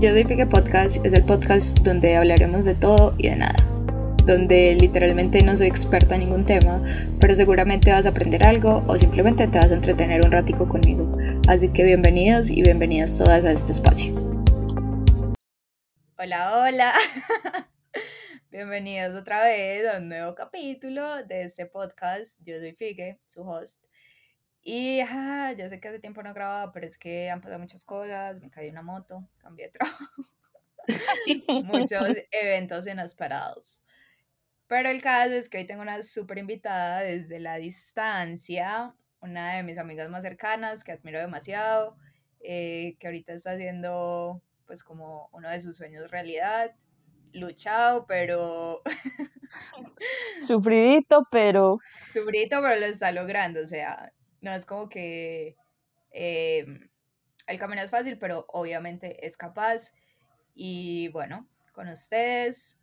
Yo soy Pique Podcast, es el podcast donde hablaremos de todo y de nada. Donde literalmente no soy experta en ningún tema, pero seguramente vas a aprender algo o simplemente te vas a entretener un ratico conmigo. Así que bienvenidos y bienvenidas todas a este espacio. Hola, hola. Bienvenidos otra vez a un nuevo capítulo de este podcast. Yo soy Figue, su host. Y ya sé que hace tiempo no grababa, pero es que han pasado muchas cosas. Me caí una moto, cambié de trabajo. Muchos eventos inesperados. Pero el caso es que hoy tengo una súper invitada desde la distancia, una de mis amigas más cercanas que admiro demasiado, eh, que ahorita está haciendo pues como uno de sus sueños realidad luchado, pero... Sufridito, pero... Sufridito, pero lo está logrando, o sea, no es como que em, el camino es fácil, pero obviamente es capaz. Y bueno, con ustedes,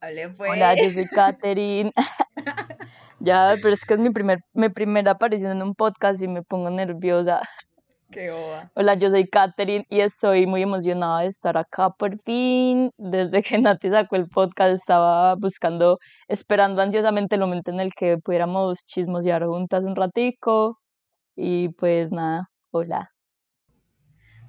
hablé pues. Hola, yo soy Katherine. ya, pero es que es mi, primer, mi primera aparición en un podcast y me pongo nerviosa. Qué Hola, yo soy Katherine y estoy muy emocionada de estar acá por fin. Desde que Nati sacó el podcast estaba buscando, esperando ansiosamente el momento en el que pudiéramos chismosear juntas un ratico. Y pues nada, hola.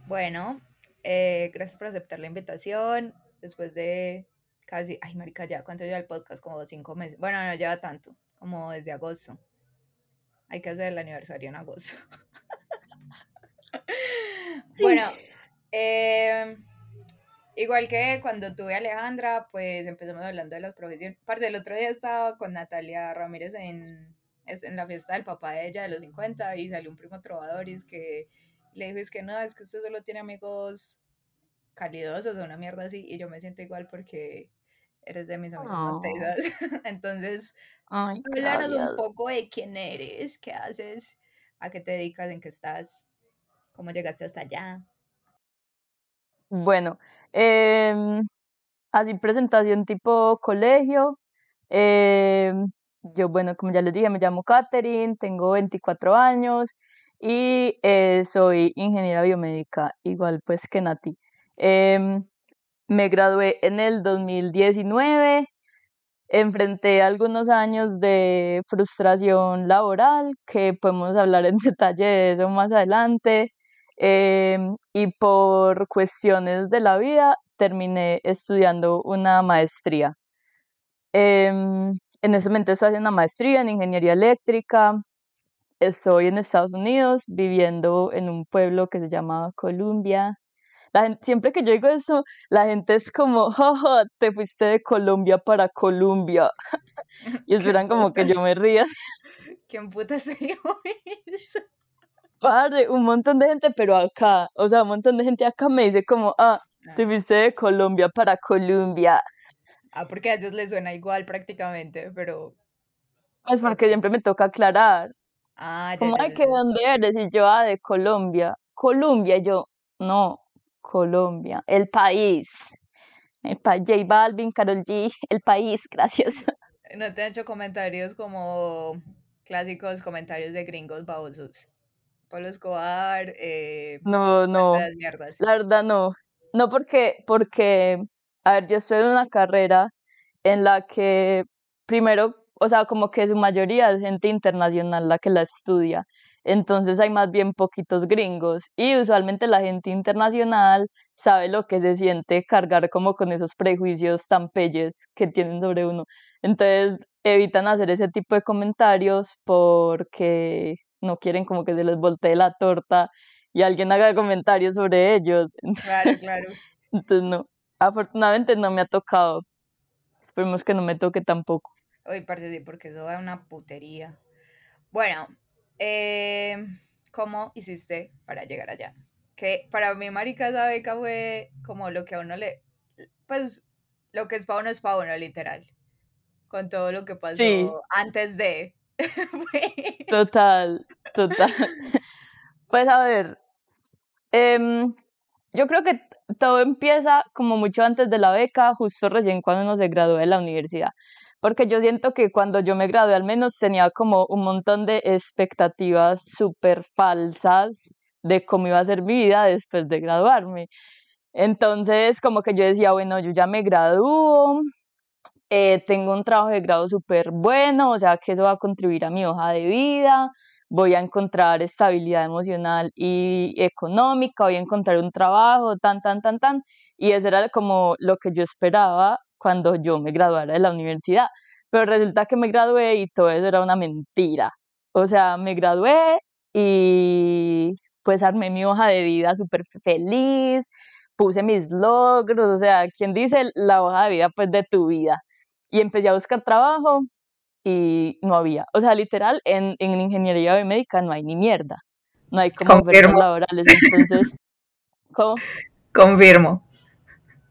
Bueno, eh, gracias por aceptar la invitación. Después de casi, ay marica, ya, ¿cuánto lleva el podcast? Como cinco meses. Bueno, no lleva tanto, como desde agosto. Hay que hacer el aniversario en agosto. Bueno, em, igual que cuando tuve a Alejandra, pues empezamos hablando de las profesiones. Parce, el otro día estaba con Natalia Ramírez en, en la fiesta del papá de ella de los 50 y salió un primo trovador y es que le dijo, es que no, es que usted solo tiene amigos calidosos o una mierda así y yo me siento igual porque eres de mis amigos más tesas. Entonces, hablaros un poco de quién eres, qué haces, a qué te dedicas, en qué estás. ¿Cómo llegaste hasta allá? Bueno, em, así presentación tipo colegio. Em, yo, bueno, como ya les dije, me llamo Katherine, tengo 24 años y eh, soy ingeniera biomédica, igual pues que Nati. Em, me gradué en el 2019 enfrenté algunos años de frustración laboral, que podemos hablar en detalle de eso más adelante. Em, y por cuestiones de la vida terminé estudiando una maestría. Em, en ese momento estoy haciendo una maestría en ingeniería eléctrica. Estoy en Estados Unidos viviendo en un pueblo que se llama Columbia. La siempre que yo digo eso, la gente es como, jaja, te fuiste de Colombia para Colombia. y esperan como que yo me ría. ¿Quién puta se dijo eso? Un montón de gente, pero acá, o sea, un montón de gente acá me dice como, ah, te viste de Colombia para Colombia. Ah, porque a ellos les suena igual prácticamente, pero... Es porque siempre me toca aclarar. Ah, ya, Como, ay, ¿que dónde eres? Y yo, ah, de Colombia. Colombia, y yo, no, Colombia, el país. El pa J Balvin, Carol G, el país, gracias. ¿No te han hecho comentarios como clásicos comentarios de gringos babosos? Pablo Escobar, eh, no, no, la verdad no, no porque, porque, a ver, yo estoy en una carrera en la que primero, o sea, como que su mayoría es gente internacional la que la estudia, entonces hay más bien poquitos gringos y usualmente la gente internacional sabe lo que se siente cargar como con esos prejuicios tan pelles que tienen sobre uno. Entonces evitan hacer ese tipo de comentarios porque no quieren como que se les voltee la torta y alguien haga comentarios sobre ellos. Claro, claro. Entonces, no, afortunadamente no me ha tocado. Esperemos que no me toque tampoco. Uy, parece sí, porque eso da una putería. Bueno, eh, ¿cómo hiciste para llegar allá? Que para mí, marica, esa beca fue como lo que a uno le... Pues, lo que es para uno es para uno, literal. Con todo lo que pasó antes de... Total, total. Pues a ver, em, yo creo que todo empieza como mucho antes de la beca, justo recién cuando uno se graduó de la universidad. Porque yo siento que cuando yo me gradué al menos tenía como un montón de expectativas súper falsas de cómo iba a ser mi vida después de graduarme. Entonces, como que yo decía, bueno, yo ya me gradúo, eh, tengo un trabajo de grado súper bueno, o sea, que eso va a contribuir a mi hoja de vida, voy a encontrar estabilidad emocional y económica, voy a encontrar un trabajo, tan, tan, tan, tan. Y eso era como lo que yo esperaba cuando yo me graduara de la universidad. Pero resulta que me gradué y todo eso era una mentira. O sea, me gradué y pues armé mi hoja de vida súper feliz, puse mis logros, o sea, ¿quién dice la hoja de vida pues de tu vida? Y empecé a buscar trabajo y no había. O sea, literal, en, en ingeniería biomédica no hay ni mierda. No hay como ofertas laborales. Entonces, ¿cómo? Confirmo.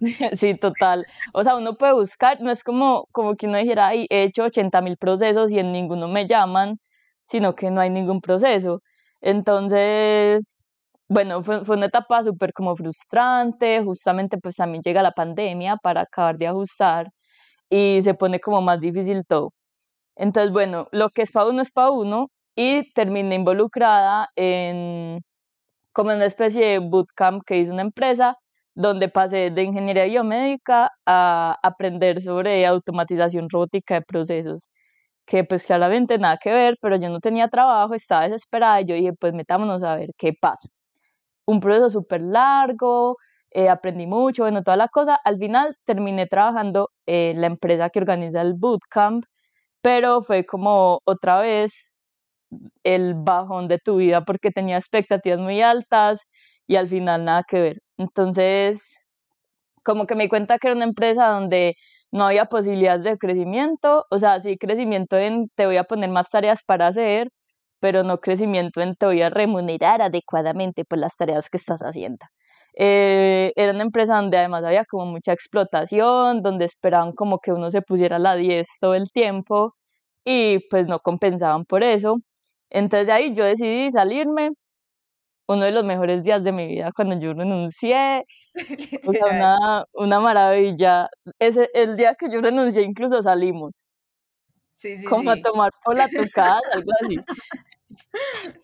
Sí, total. O sea, uno puede buscar, no es como, como que uno dijera, ay, he hecho 80 mil procesos y en ninguno me llaman, sino que no hay ningún proceso. Entonces, bueno, fue, fue una etapa súper como frustrante, justamente pues también llega la pandemia para acabar de ajustar y se pone como más difícil todo. Entonces, bueno, lo que es para uno es para uno y terminé involucrada en como una especie de bootcamp que hizo una empresa donde pasé de ingeniería biomédica a aprender sobre automatización robótica de procesos, que pues claramente nada que ver, pero yo no tenía trabajo, estaba desesperada y yo dije, pues metámonos a ver qué pasa. Un proceso súper largo, eh, aprendí mucho, bueno, toda la cosa. Al final terminé trabajando en la empresa que organiza el bootcamp, pero fue como otra vez el bajón de tu vida porque tenía expectativas muy altas y al final nada que ver. Entonces, como que me cuenta que era una empresa donde no había posibilidades de crecimiento, o sea, sí crecimiento en te voy a poner más tareas para hacer, pero no crecimiento en te voy a remunerar adecuadamente por las tareas que estás haciendo. Eh, era una empresa donde además había como mucha explotación, donde esperaban como que uno se pusiera la 10 todo el tiempo y pues no compensaban por eso. Entonces de ahí yo decidí salirme, uno de los mejores días de mi vida cuando yo renuncié, o sea, una, una maravilla. Ese, el día que yo renuncié incluso salimos. Sí, sí, como a tomar por la tucada, algo así.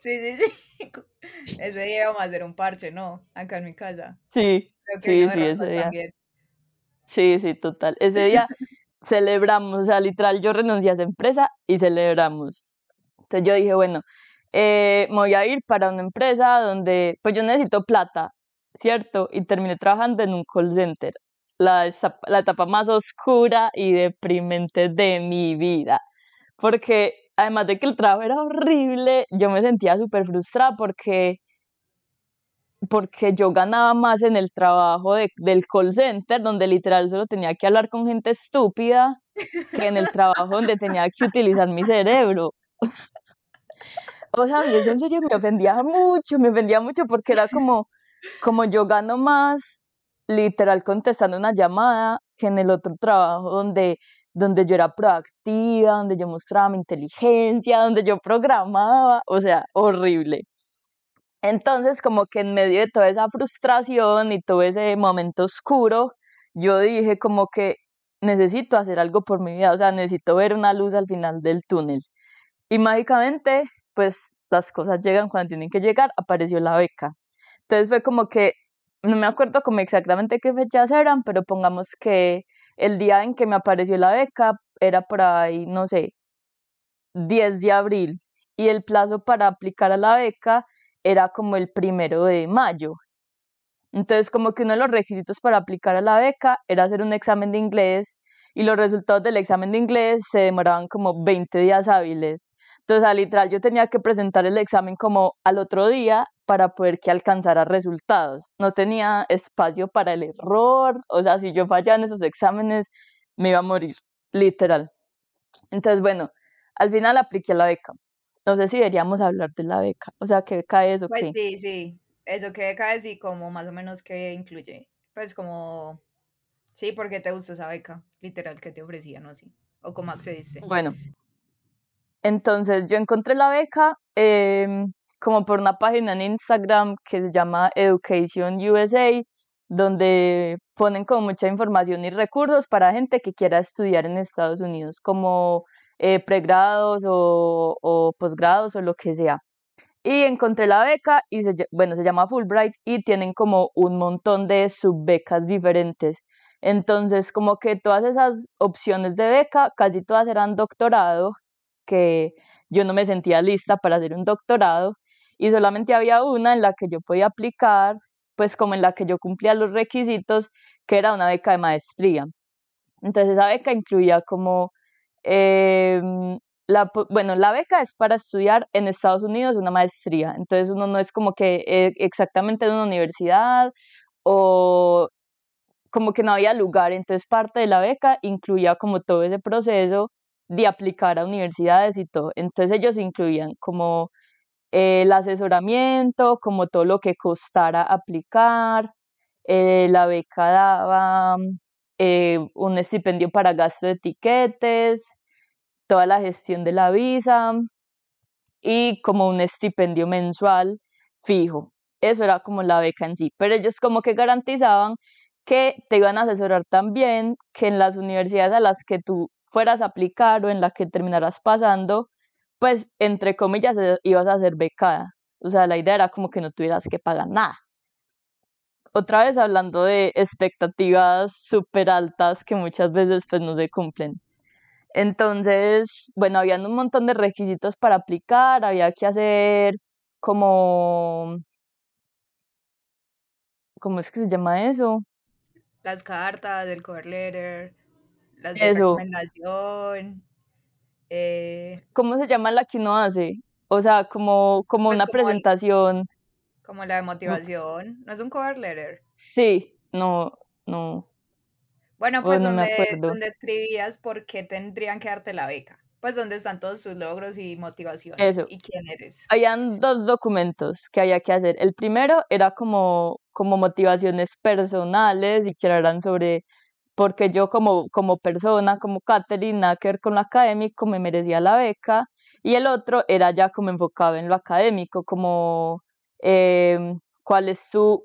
Sí, sí, sí. Ese día íbamos a hacer un parche, ¿no? Acá en mi casa. Sí, sí, sí, ese día. Sí, sí, total. Ese día celebramos, o sea, literal, yo renuncié a esa empresa y celebramos. Entonces yo dije, bueno, eh, me voy a ir para una empresa donde, pues yo necesito plata, ¿cierto? Y terminé trabajando en un call center, la, la etapa más oscura y deprimente de mi vida, porque además de que el trabajo era horrible, yo me sentía súper frustrada porque porque yo ganaba más en el trabajo de, del call center, donde literal solo tenía que hablar con gente estúpida, que en el trabajo donde tenía que utilizar mi cerebro. O sea, eso en serio me ofendía mucho, me ofendía mucho porque era como, como yo gano más literal contestando una llamada que en el otro trabajo donde, donde yo era proactiva, donde yo mostraba mi inteligencia, donde yo programaba, o sea, horrible. Entonces, como que en medio de toda esa frustración y todo ese momento oscuro, yo dije como que necesito hacer algo por mi vida, o sea, necesito ver una luz al final del túnel. Y mágicamente, pues las cosas llegan cuando tienen que llegar, apareció la beca. Entonces fue como que, no me acuerdo como exactamente qué fechas eran, pero pongamos que el día en que me apareció la beca era por ahí, no sé, 10 de abril. Y el plazo para aplicar a la beca era como el primero de mayo. Entonces, como que uno de los requisitos para aplicar a la beca era hacer un examen de inglés y los resultados del examen de inglés se demoraban como 20 días hábiles. Entonces, literal, yo tenía que presentar el examen como al otro día para poder que alcanzara resultados. No tenía espacio para el error, o sea, si yo fallaba en esos exámenes, me iba a morir, literal. Entonces, bueno, al final apliqué la beca. No sé si deberíamos hablar de la beca. O sea, ¿qué beca es o pues sí, sí. Eso que beca es y como más o menos qué incluye. Pues como, sí, porque te gustó esa beca, literal, que te ofrecían o así. O cómo accediste. Bueno, entonces yo encontré la beca em, como por una página en Instagram que se llama Education USA, donde ponen como mucha información y recursos para gente que quiera estudiar en Estados Unidos, como eh, pregrados o, o posgrados o lo que sea. y encontré la beca y se, bueno, se llama Fulbright y tienen como un montón de subbecas diferentes. Entonces, como que todas esas opciones de beca, casi todas eran doctorado, que yo no me sentía lista para hacer un doctorado y solamente había una en la que yo podía aplicar, pues como en la que yo cumplía los requisitos, que era una beca de maestría. Entonces esa beca incluía como, em, la, bueno, la beca es para estudiar en Estados Unidos una maestría, entonces uno no es como que eh, exactamente en una universidad o como que no había lugar, entonces parte de la beca incluía como todo ese proceso de aplicar a universidades y todo. Entonces ellos incluían como eh, el asesoramiento, como todo lo que costara aplicar, eh, la beca daba eh, un estipendio para gasto de etiquetes, toda la gestión de la visa y como un estipendio mensual fijo. Eso era como la beca en sí, pero ellos como que garantizaban que te iban a asesorar también, que en las universidades a las que tú fueras a aplicar o en las que terminaras pasando, pues entre comillas eh, ibas a ser becada. O sea, la idea era como que no tuvieras que pagar nada. Otra vez hablando de expectativas súper altas que muchas veces pues no se cumplen. Entonces, bueno, habían un montón de requisitos para aplicar, había que hacer como, ¿cómo es que se llama eso? las cartas, el cover letter, las de recomendación. Eh, ¿Cómo se llama la que uno hace? O sea, como, como pues una presentación. como la de motivación. ¿No es un cover letter? Sí, no, no. Bueno, pues donde, donde escribías por qué tendrían que darte la beca pues donde están todos tus logros y motivaciones y quién eres. Habían dos documentos que había que hacer. El primero era como, como motivaciones personales y que eran sobre porque yo como, como persona, como Catherine, nada que con lo académico, me merecía la beca. Y el otro era ya como enfocado en lo académico, como em, cuál es tu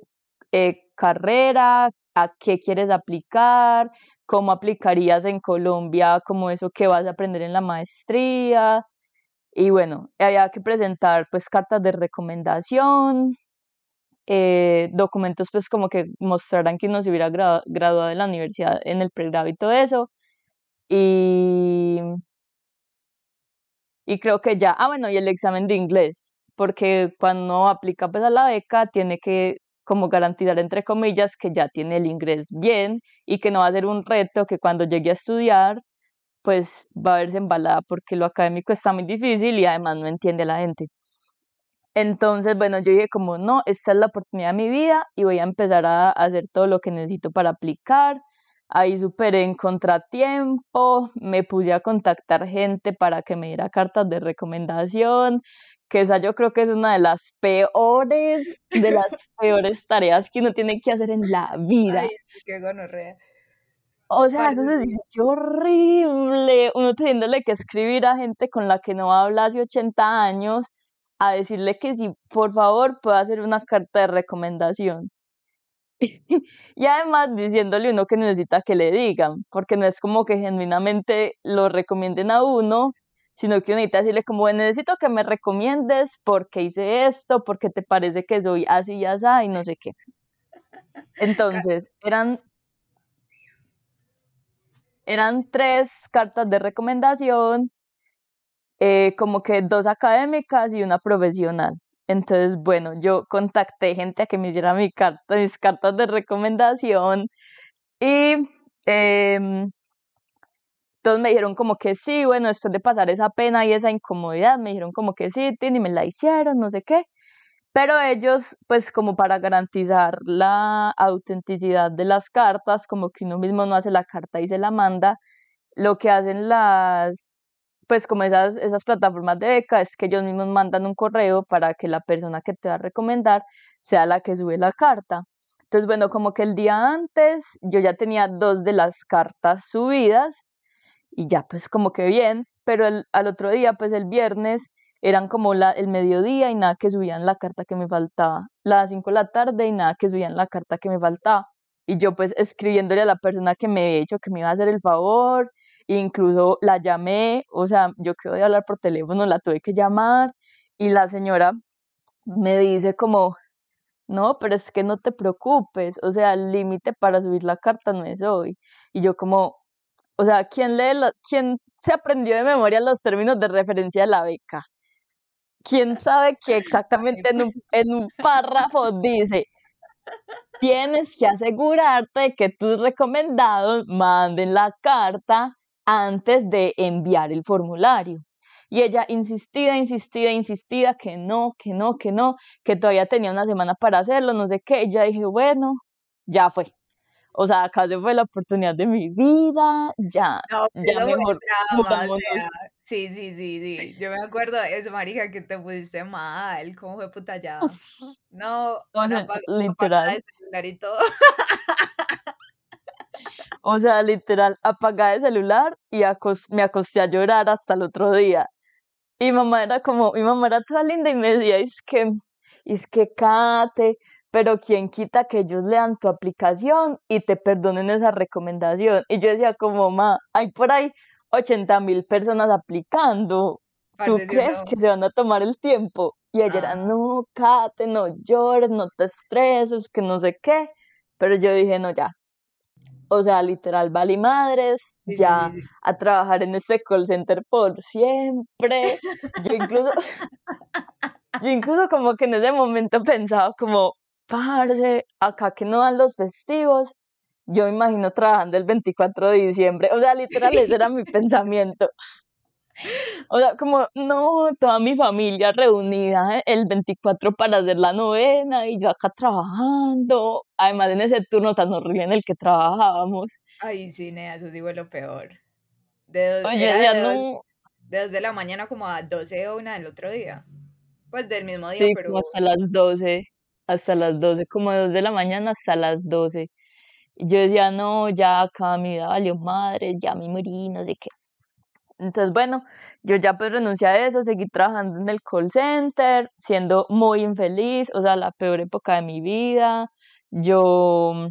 eh, carrera, a qué quieres aplicar, cómo aplicarías en Colombia, como eso que vas a aprender en la maestría. Y bueno, había que presentar pues cartas de recomendación, eh, documentos pues como que mostraran que uno se hubiera graduado de la universidad en el pregrado y todo eso. Y, y creo que ya, ah bueno, y el examen de inglés, porque cuando aplica pues a la beca tiene que como garantizar, entre comillas, que ya tiene el inglés bien y que no va a ser un reto que cuando llegue a estudiar, pues va a verse embalada porque lo académico está muy difícil y además no entiende a la gente. Entonces, bueno, yo dije como, no, esta es la oportunidad de mi vida y voy a empezar a hacer todo lo que necesito para aplicar. Ahí superé en contratiempo, me puse a contactar gente para que me diera cartas de recomendación, que esa yo creo que es una de las peores, de las peores tareas que uno tiene que hacer en la vida. Ay, qué gonorrea. O sea, eso se siente horrible. Uno teniéndole que escribir a gente con la que no habla hace 80 años a decirle que si por favor puede hacer una carta de recomendación. y además diciéndole uno que necesita que le digan, porque no es como que genuinamente lo recomienden a uno, sino que necesita decirle como, necesito que me recomiendes porque hice esto, porque te parece que soy así y así, y no sé qué. Entonces, eran, eran tres cartas de recomendación, eh, como que dos académicas y una profesional. Entonces, bueno, yo contacté gente a que me hiciera mi carta, mis cartas de recomendación y todos me dijeron como que sí, bueno, después de pasar esa pena y esa incomodidad, me dijeron como que sí, Tini, me la hicieron, no sé qué. Pero ellos, pues como para garantizar la autenticidad de las cartas, como que uno mismo no hace la carta y se la manda, lo que hacen las, pues como esas, esas plataformas de beca es que ellos mismos mandan un correo para que la persona que te va a recomendar sea la que sube la carta. Entonces, bueno, como que el día antes yo ya tenía dos de las cartas subidas y ya pues como que bien, pero al otro día, pues el viernes, eran como la, el mediodía y nada que subían la carta que me faltaba, las 5 de la tarde y nada que subían la carta que me faltaba. Y yo pues escribiéndole a la persona que me había dicho que me iba a hacer el favor, incluso la llamé, o sea, yo quedé de hablar por teléfono, la tuve que llamar y la señora me dice como, no, pero es que no te preocupes, o sea, el límite para subir la carta no es hoy. Y yo como, o sea, ¿quién lee, quién se aprendió de memoria los términos de referencia de la beca? ¿Quién sabe que exactamente en un, en un párrafo dice, tienes que asegurarte de que tus recomendados manden la carta antes de enviar el formulario? Y ella insistida, insistida, insistida, que no, que no, que no, que todavía tenía una semana para hacerlo, no sé qué. Y ya dije, bueno, ya fue. O sea, acá se fue la oportunidad de mi vida, ya, ya mejor. sí, sí, sí, sí. Yo me acuerdo de eso, marica, que te pusiste mal, ¿cómo fue puta ya? No, o sea, literal. celular y todo. O sea, literal, apagada el celular y me acosté a llorar hasta el otro día. Y mamá era como, mi mamá era toda linda y me decía, es que, es que Kate, pero quién quita que ellos lean tu aplicación y te perdonen esa recomendación. Y yo decía como, mamá, hay por ahí 80 mil personas aplicando. ¿Tú crees que se van a tomar el tiempo? Y ella era, no, Kate, no llores, no te estreses, que no sé qué. Pero yo dije, no, ya, o sea, literal, vale madres, ya a trabajar en ese call center por siempre. Yo incluso, yo incluso como que en ese momento pensaba como, parce, acá que no dan los festivos, yo me imagino trabajando el 24 de diciembre. O sea, literal, ese era mi pensamiento. O sea, como, no, toda mi familia reunida el 24 para hacer la novena y yo acá trabajando. Además, en ese turno tan horrible en el que trabajábamos. Ay, sí, nea, eso sí fue lo peor. De dos, Oye, ya de, no... de dos de la mañana como a 12 o una del otro día. Pues del mismo día, sí, pero. Como hasta las 12, hasta las 12, como de 2 de la mañana hasta las 12. Y yo decía, no, ya acá mi vida valió madre, ya me morí, no sé qué. Entonces, bueno, yo ya pues renuncié a eso, seguí trabajando en el call center, siendo muy infeliz, o sea, la peor época de mi vida. Yo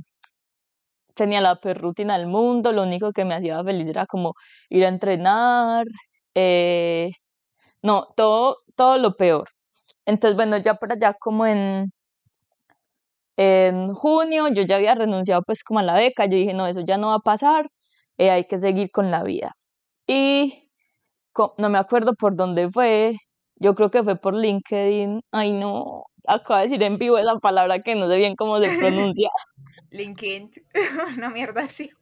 tenía la peor rutina del mundo, lo único que me hacía feliz era como ir a entrenar, eh, no, todo, todo lo peor. Entonces, bueno, ya por allá como en, en junio, yo ya había renunciado pues como a la beca, yo dije, no, eso ya no va a pasar, eh, hay que seguir con la vida. Y no me acuerdo por dónde fue, yo creo que fue por LinkedIn. Ay, no, acabo de decir en vivo esa palabra que no sé bien cómo se pronuncia. LinkedIn, una mierda así.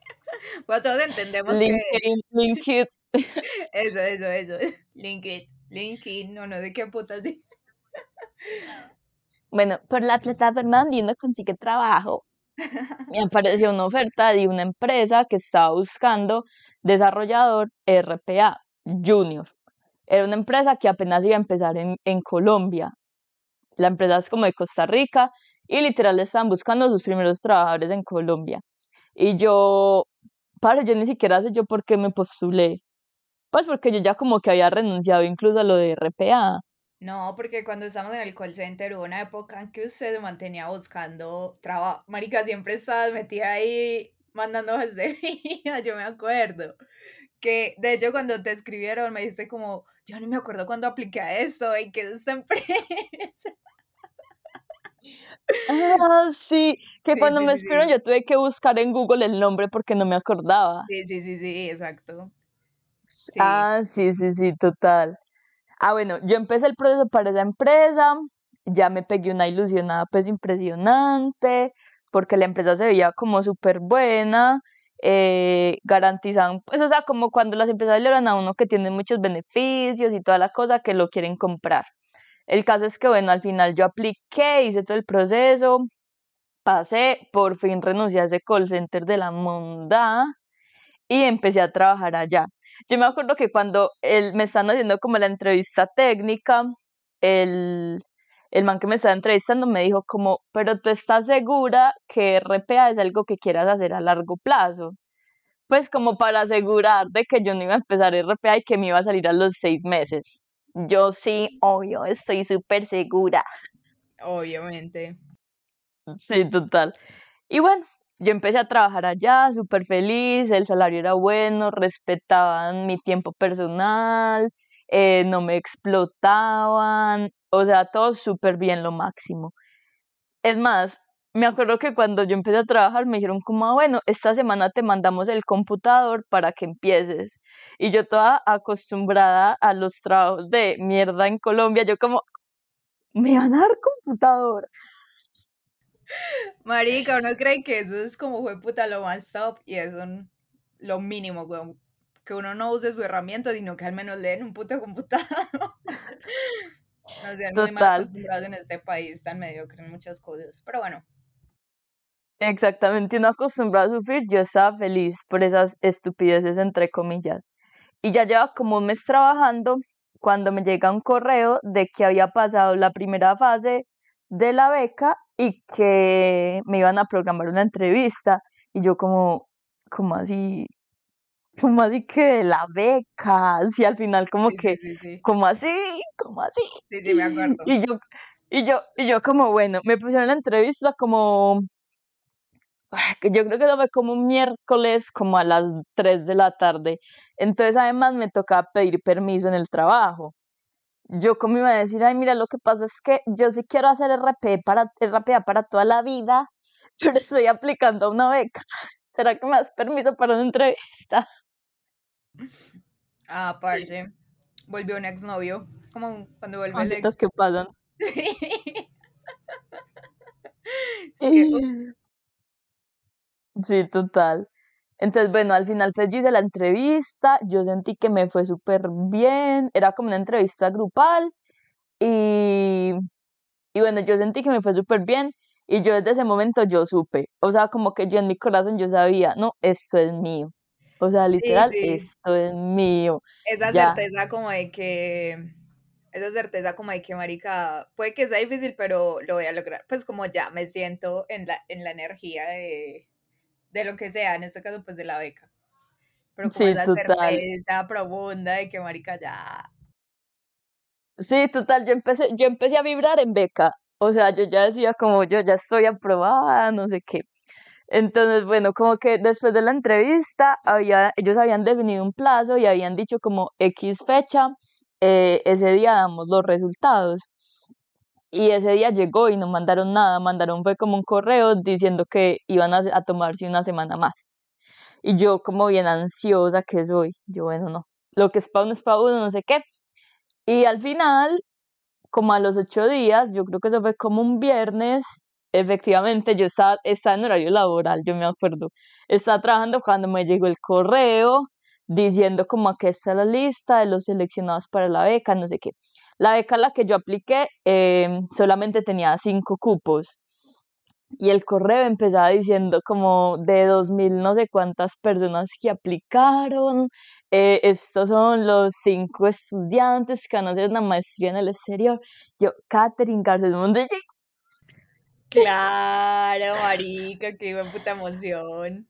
Bueno, todos entendemos LinkedIn. LinkedIn. Eso, eso, eso. LinkedIn, LinkedIn, no, no sé qué putas dice. Bueno, por la plataforma donde uno consigue trabajo, me apareció una oferta de una empresa que estaba buscando desarrollador RPA Junior. Era una empresa que apenas iba a empezar en, Colombia. La empresa es como de Costa Rica y literal estaban buscando sus primeros trabajadores en Colombia. Y yo, para, yo ni siquiera sé yo por qué me postulé. Pues porque yo ya como que había renunciado incluso a lo de RPA. No, porque cuando estábamos en el call center hubo una época en que usted se mantenía buscando trabajo. Marica, siempre estabas metida ahí mandando hojas de vida, yo me acuerdo. Que de hecho cuando te escribieron me dice como, yo no me acuerdo cuando apliqué a eso y que es empresa. Ah, sí, que cuando me escribieron yo tuve que buscar en Google el nombre porque no me acordaba. Sí, sí, sí, sí, exacto. Ah, sí, sí, sí, total. Ah, bueno, yo empecé el proceso para esa empresa, ya me pegué una ilusionada pues impresionante, porque la empresa se veía como súper buena, eh, garantizan, pues o sea, como cuando las empresas le a uno que tiene muchos beneficios y toda la cosa que lo quieren comprar. El caso es que, bueno, al final yo apliqué, hice todo el proceso, pasé, por fin renuncié a ese call center de la monda y empecé a trabajar allá. Yo me acuerdo que cuando él, me están haciendo como la entrevista técnica, el, el man que me estaba entrevistando me dijo como, pero tú estás segura que RPA es algo que quieras hacer a largo plazo. Pues como para asegurar de que yo no iba a empezar RPA y que me iba a salir a los seis meses. Yo sí, obvio, estoy súper segura. Obviamente. Sí, total. Y bueno, yo empecé a trabajar allá, súper feliz, el salario era bueno, respetaban mi tiempo personal, eh, no me explotaban, o sea, todo súper bien, lo máximo. Es más, me acuerdo que cuando yo empecé a trabajar me dijeron como, ah, bueno, esta semana te mandamos el computador para que empieces. Y yo toda acostumbrada a los trabajos de mierda en Colombia, yo como, me van a dar computador. Marica, uno cree que eso es como fue puta lo más top y eso lo mínimo, weón. Que uno no use su herramienta, sino que al menos leen un puto computador. no sean muy mal acostumbrados en este país tan mediocre en muchas cosas. Pero bueno. Exactamente, uno acostumbrado a sufrir, yo estaba feliz por esas estupideces entre comillas. Y ya lleva como un mes trabajando cuando me llega un correo de que había pasado la primera fase de la beca y que me iban a programar una entrevista. Y yo como, como así, como así que la beca, así al final como que, como así, como así. Sí, sí, me acuerdo. Y yo, y yo, y yo como, bueno, me pusieron la entrevista como, yo creo que lo fue como un miércoles, como a las 3 de la tarde. Entonces además me tocaba pedir permiso en el trabajo yo como iba a decir, ay, mira, lo que pasa es que yo sí quiero hacer RP para, RPA para toda la vida, pero estoy aplicando una beca. ¿Será que me das permiso para una entrevista? Ah, parce. Volvió un exnovio. Es como cuando vuelve el ex. que pasan. Sí. total. Entonces, bueno, al final pues yo hice la entrevista, yo sentí que me fue súper bien, era como una entrevista grupal y, y bueno, yo sentí que me fue súper bien y yo desde ese momento yo supe, o sea, como que yo en mi corazón yo sabía, no, esto es mío, o sea, literal, esto es mío. Esa certeza como de que, esa certeza como de que, marica, puede que sea difícil, pero lo voy a lograr, pues como ya me siento en la, en la energía de de lo que sea, en este caso pues de la beca. Pero como sí, esa certeza profunda de que marica ya. Sí, total, yo empecé, yo empecé a vibrar en beca. O sea, yo ya decía como yo ya estoy aprobada, no sé qué. Entonces, bueno, como que después de la entrevista, había, ellos habían definido un plazo y habían dicho como X fecha, eh, ese día damos los resultados. Y ese día llegó y no mandaron nada, mandaron fue como un correo diciendo que iban a, tomarse una semana más. Y yo como bien ansiosa que soy, yo bueno, no, lo que es para uno es para uno, no sé qué. Y al final, como a los ocho días, yo creo que eso fue como un viernes, efectivamente yo estaba, estaba en horario laboral, yo me acuerdo. Estaba trabajando cuando me llegó el correo diciendo como aquí está la lista de los seleccionados para la beca, no sé qué. La beca a la que yo apliqué em, solamente tenía cinco cupos. Y el correo empezaba diciendo como de dos mil no sé cuántas personas que aplicaron, eh, estos son los cinco estudiantes que van a hacer una maestría en el exterior. Yo, Catherine García, ¿dónde Claro, marica, qué puta emoción.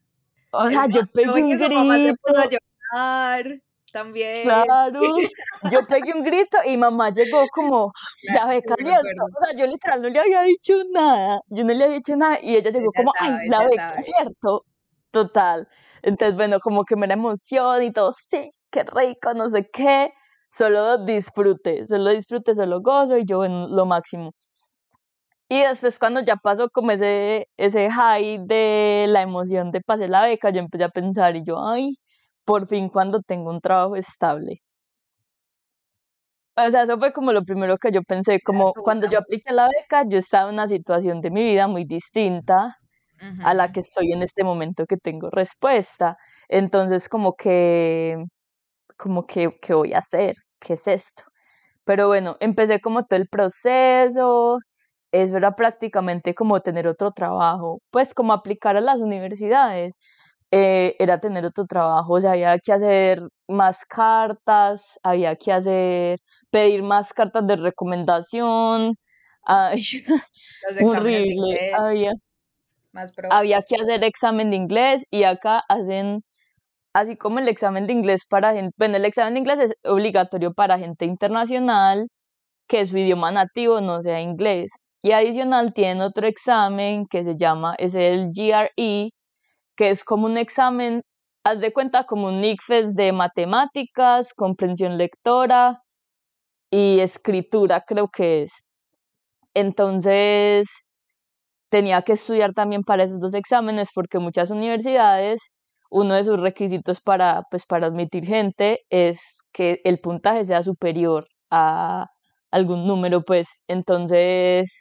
O sea, yo pegué un grito también. Claro, yo pegué un grito y mamá llegó como, la beca abierta. O sea, yo literal no le había dicho nada, yo no le había dicho nada y ella llegó como, ay, la beca, ¿cierto? Total. Entonces, bueno, como que me da emoción y todo, sí, qué rico, no sé qué. Solo disfrute, solo disfrute, solo gozo y yo en lo máximo. Y después cuando ya pasó como ese, ese high de la emoción de pasar la beca, yo empecé a pensar y yo, ay, por fin cuando tengo un trabajo estable. O sea, eso fue como lo primero que yo pensé, como cuando yo apliqué la beca, yo estaba en una situación de mi vida muy distinta a la que estoy en este momento que tengo respuesta. Entonces, como que, como que, ¿qué voy a hacer? ¿Qué es esto? Pero bueno, empecé como todo el proceso, eso era prácticamente como tener otro trabajo, pues como aplicar a las universidades. Eh, era tener otro trabajo, o sea, había que hacer más cartas, había que hacer, pedir más cartas de recomendación, horrible, había, había que hacer examen de inglés y acá hacen, así como el examen de inglés para gente, bueno, el examen de inglés es obligatorio para gente internacional, que su idioma nativo no sea inglés. Y adicional tienen otro examen que se llama, es el GRE, que es como un examen, haz de cuenta como un ICFES de matemáticas, comprensión lectora, y escritura creo que es. Entonces, tenía que estudiar también para esos dos exámenes porque muchas universidades, uno de sus requisitos para, pues, para admitir gente es que el puntaje sea superior a algún número, pues. Entonces,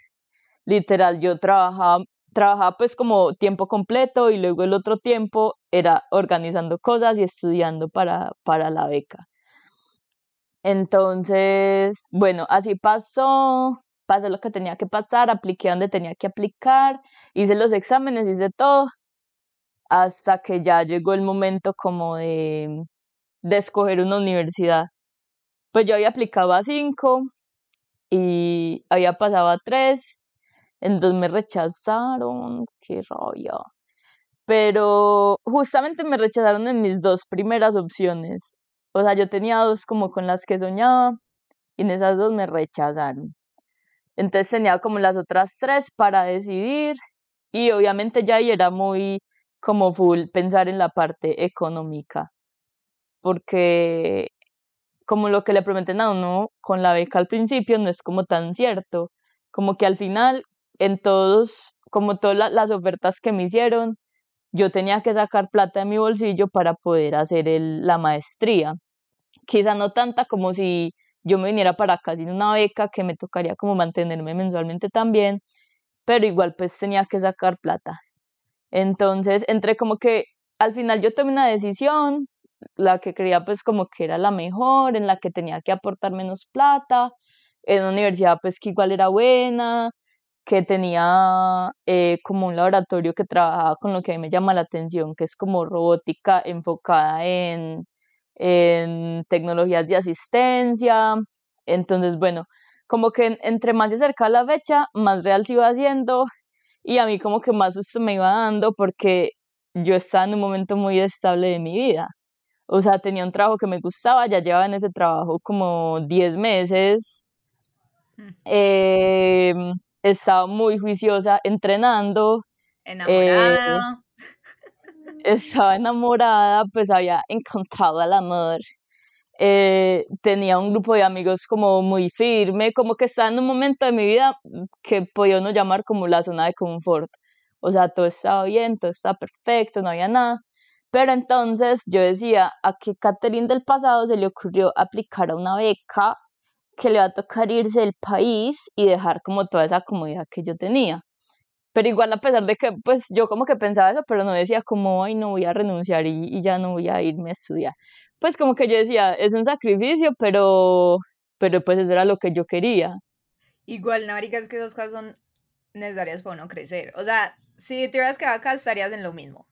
literal, yo trabajaba, trabajaba pues como tiempo completo y luego el otro tiempo era organizando cosas y estudiando para, para la beca. Entonces, bueno, así pasó, pasé lo que tenía que pasar, apliqué donde tenía que aplicar, hice los exámenes, hice todo, hasta que ya llegó el momento como de, de escoger una universidad. Pues yo había aplicado a cinco y había pasado a tres, entonces me rechazaron, qué rabia. Pero justamente me rechazaron en mis dos primeras opciones. O sea, yo tenía dos como con las que soñaba y en esas dos me rechazaron. Entonces tenía como las otras tres para decidir y obviamente ya ahí era muy como full pensar en la parte económica, porque como lo que le prometen a uno con la beca al principio no es como tan cierto, como que al final en todos, como todas las ofertas que me hicieron, yo tenía que sacar plata de mi bolsillo para poder hacer el, la maestría. Quizá no tanta como si yo me viniera para acá sin una beca que me tocaría como mantenerme mensualmente también, pero igual pues tenía que sacar plata. Entonces, entre como que al final yo tomé una decisión, la que creía pues como que era la mejor, en la que tenía que aportar menos plata, en una universidad pues que igual era buena, que tenía eh, como un laboratorio que trabajaba con lo que a mí me llama la atención, que es como robótica enfocada en, en tecnologías de asistencia. Entonces, bueno, como que entre más se acercaba la fecha, más real se iba haciendo y a mí como que más susto me iba dando porque yo estaba en un momento muy estable de mi vida. O sea, tenía un trabajo que me gustaba, ya llevaba en ese trabajo como 10 meses. Mm. Estaba muy juiciosa entrenando. Eh, enamorada. estaba enamorada, pues había encontrado al amor. Eh, tenía un grupo de amigos como muy firme, como que estaba en un momento de mi vida que podía uno llamar como la zona de confort. O sea, todo estaba bien, todo estaba perfecto, no había nada. Pero entonces yo decía, a que Catherine del pasado se le ocurrió aplicar a una beca que le va a tocar irse del país y dejar como toda esa comodidad que yo tenía. Pero igual a pesar de que, pues yo como que pensaba eso, pero no decía como, ay, no voy a renunciar y, y ya no voy a irme a estudiar. Pues como que yo decía, es un sacrificio, pero, pero pues eso era lo que yo quería. Igual, Marica, es que esas cosas son necesarias para uno crecer. O sea, si te hubieras quedado acá, estarías en lo mismo.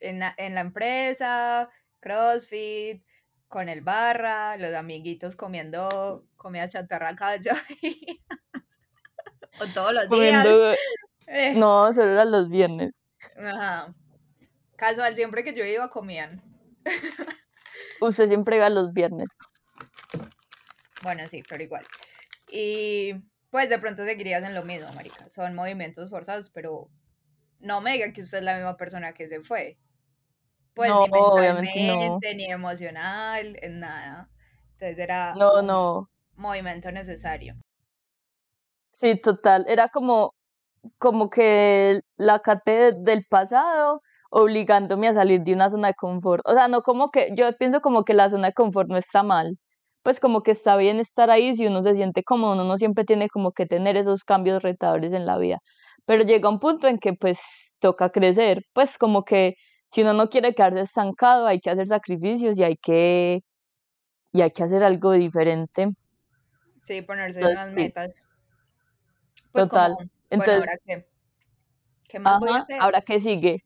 En la, en la empresa, CrossFit, con el barra, los amiguitos comiendo comida chatarra cada o todos los días. Eh. No, solo eran los viernes. Ajá. Casual, siempre que yo iba comían. Usted siempre iba los viernes. Bueno, sí, pero igual. Y pues de pronto seguirías en lo mismo, marica. Son movimientos forzados, pero no me diga que usted es la misma persona que se fue. Pues ni mentalmente, ni emocional, en nada. Entonces era no, no. movimiento necesario. Sí, total. Era como, como que la cate del pasado obligándome a salir de una zona de confort. O sea, no como que, yo pienso como que la zona de confort no está mal, pues como que está bien estar ahí si uno se siente cómodo, uno no siempre tiene como que tener esos cambios retadores en la vida, pero llega un punto en que pues toca crecer, pues como que si uno no quiere quedarse estancado, hay que hacer sacrificios y hay que, y hay que hacer algo diferente. Sí, ponerse unas metas. Pues Total. Entonces, ¿ahora qué? ¿Qué más voy a hacer? Ahora qué sigue.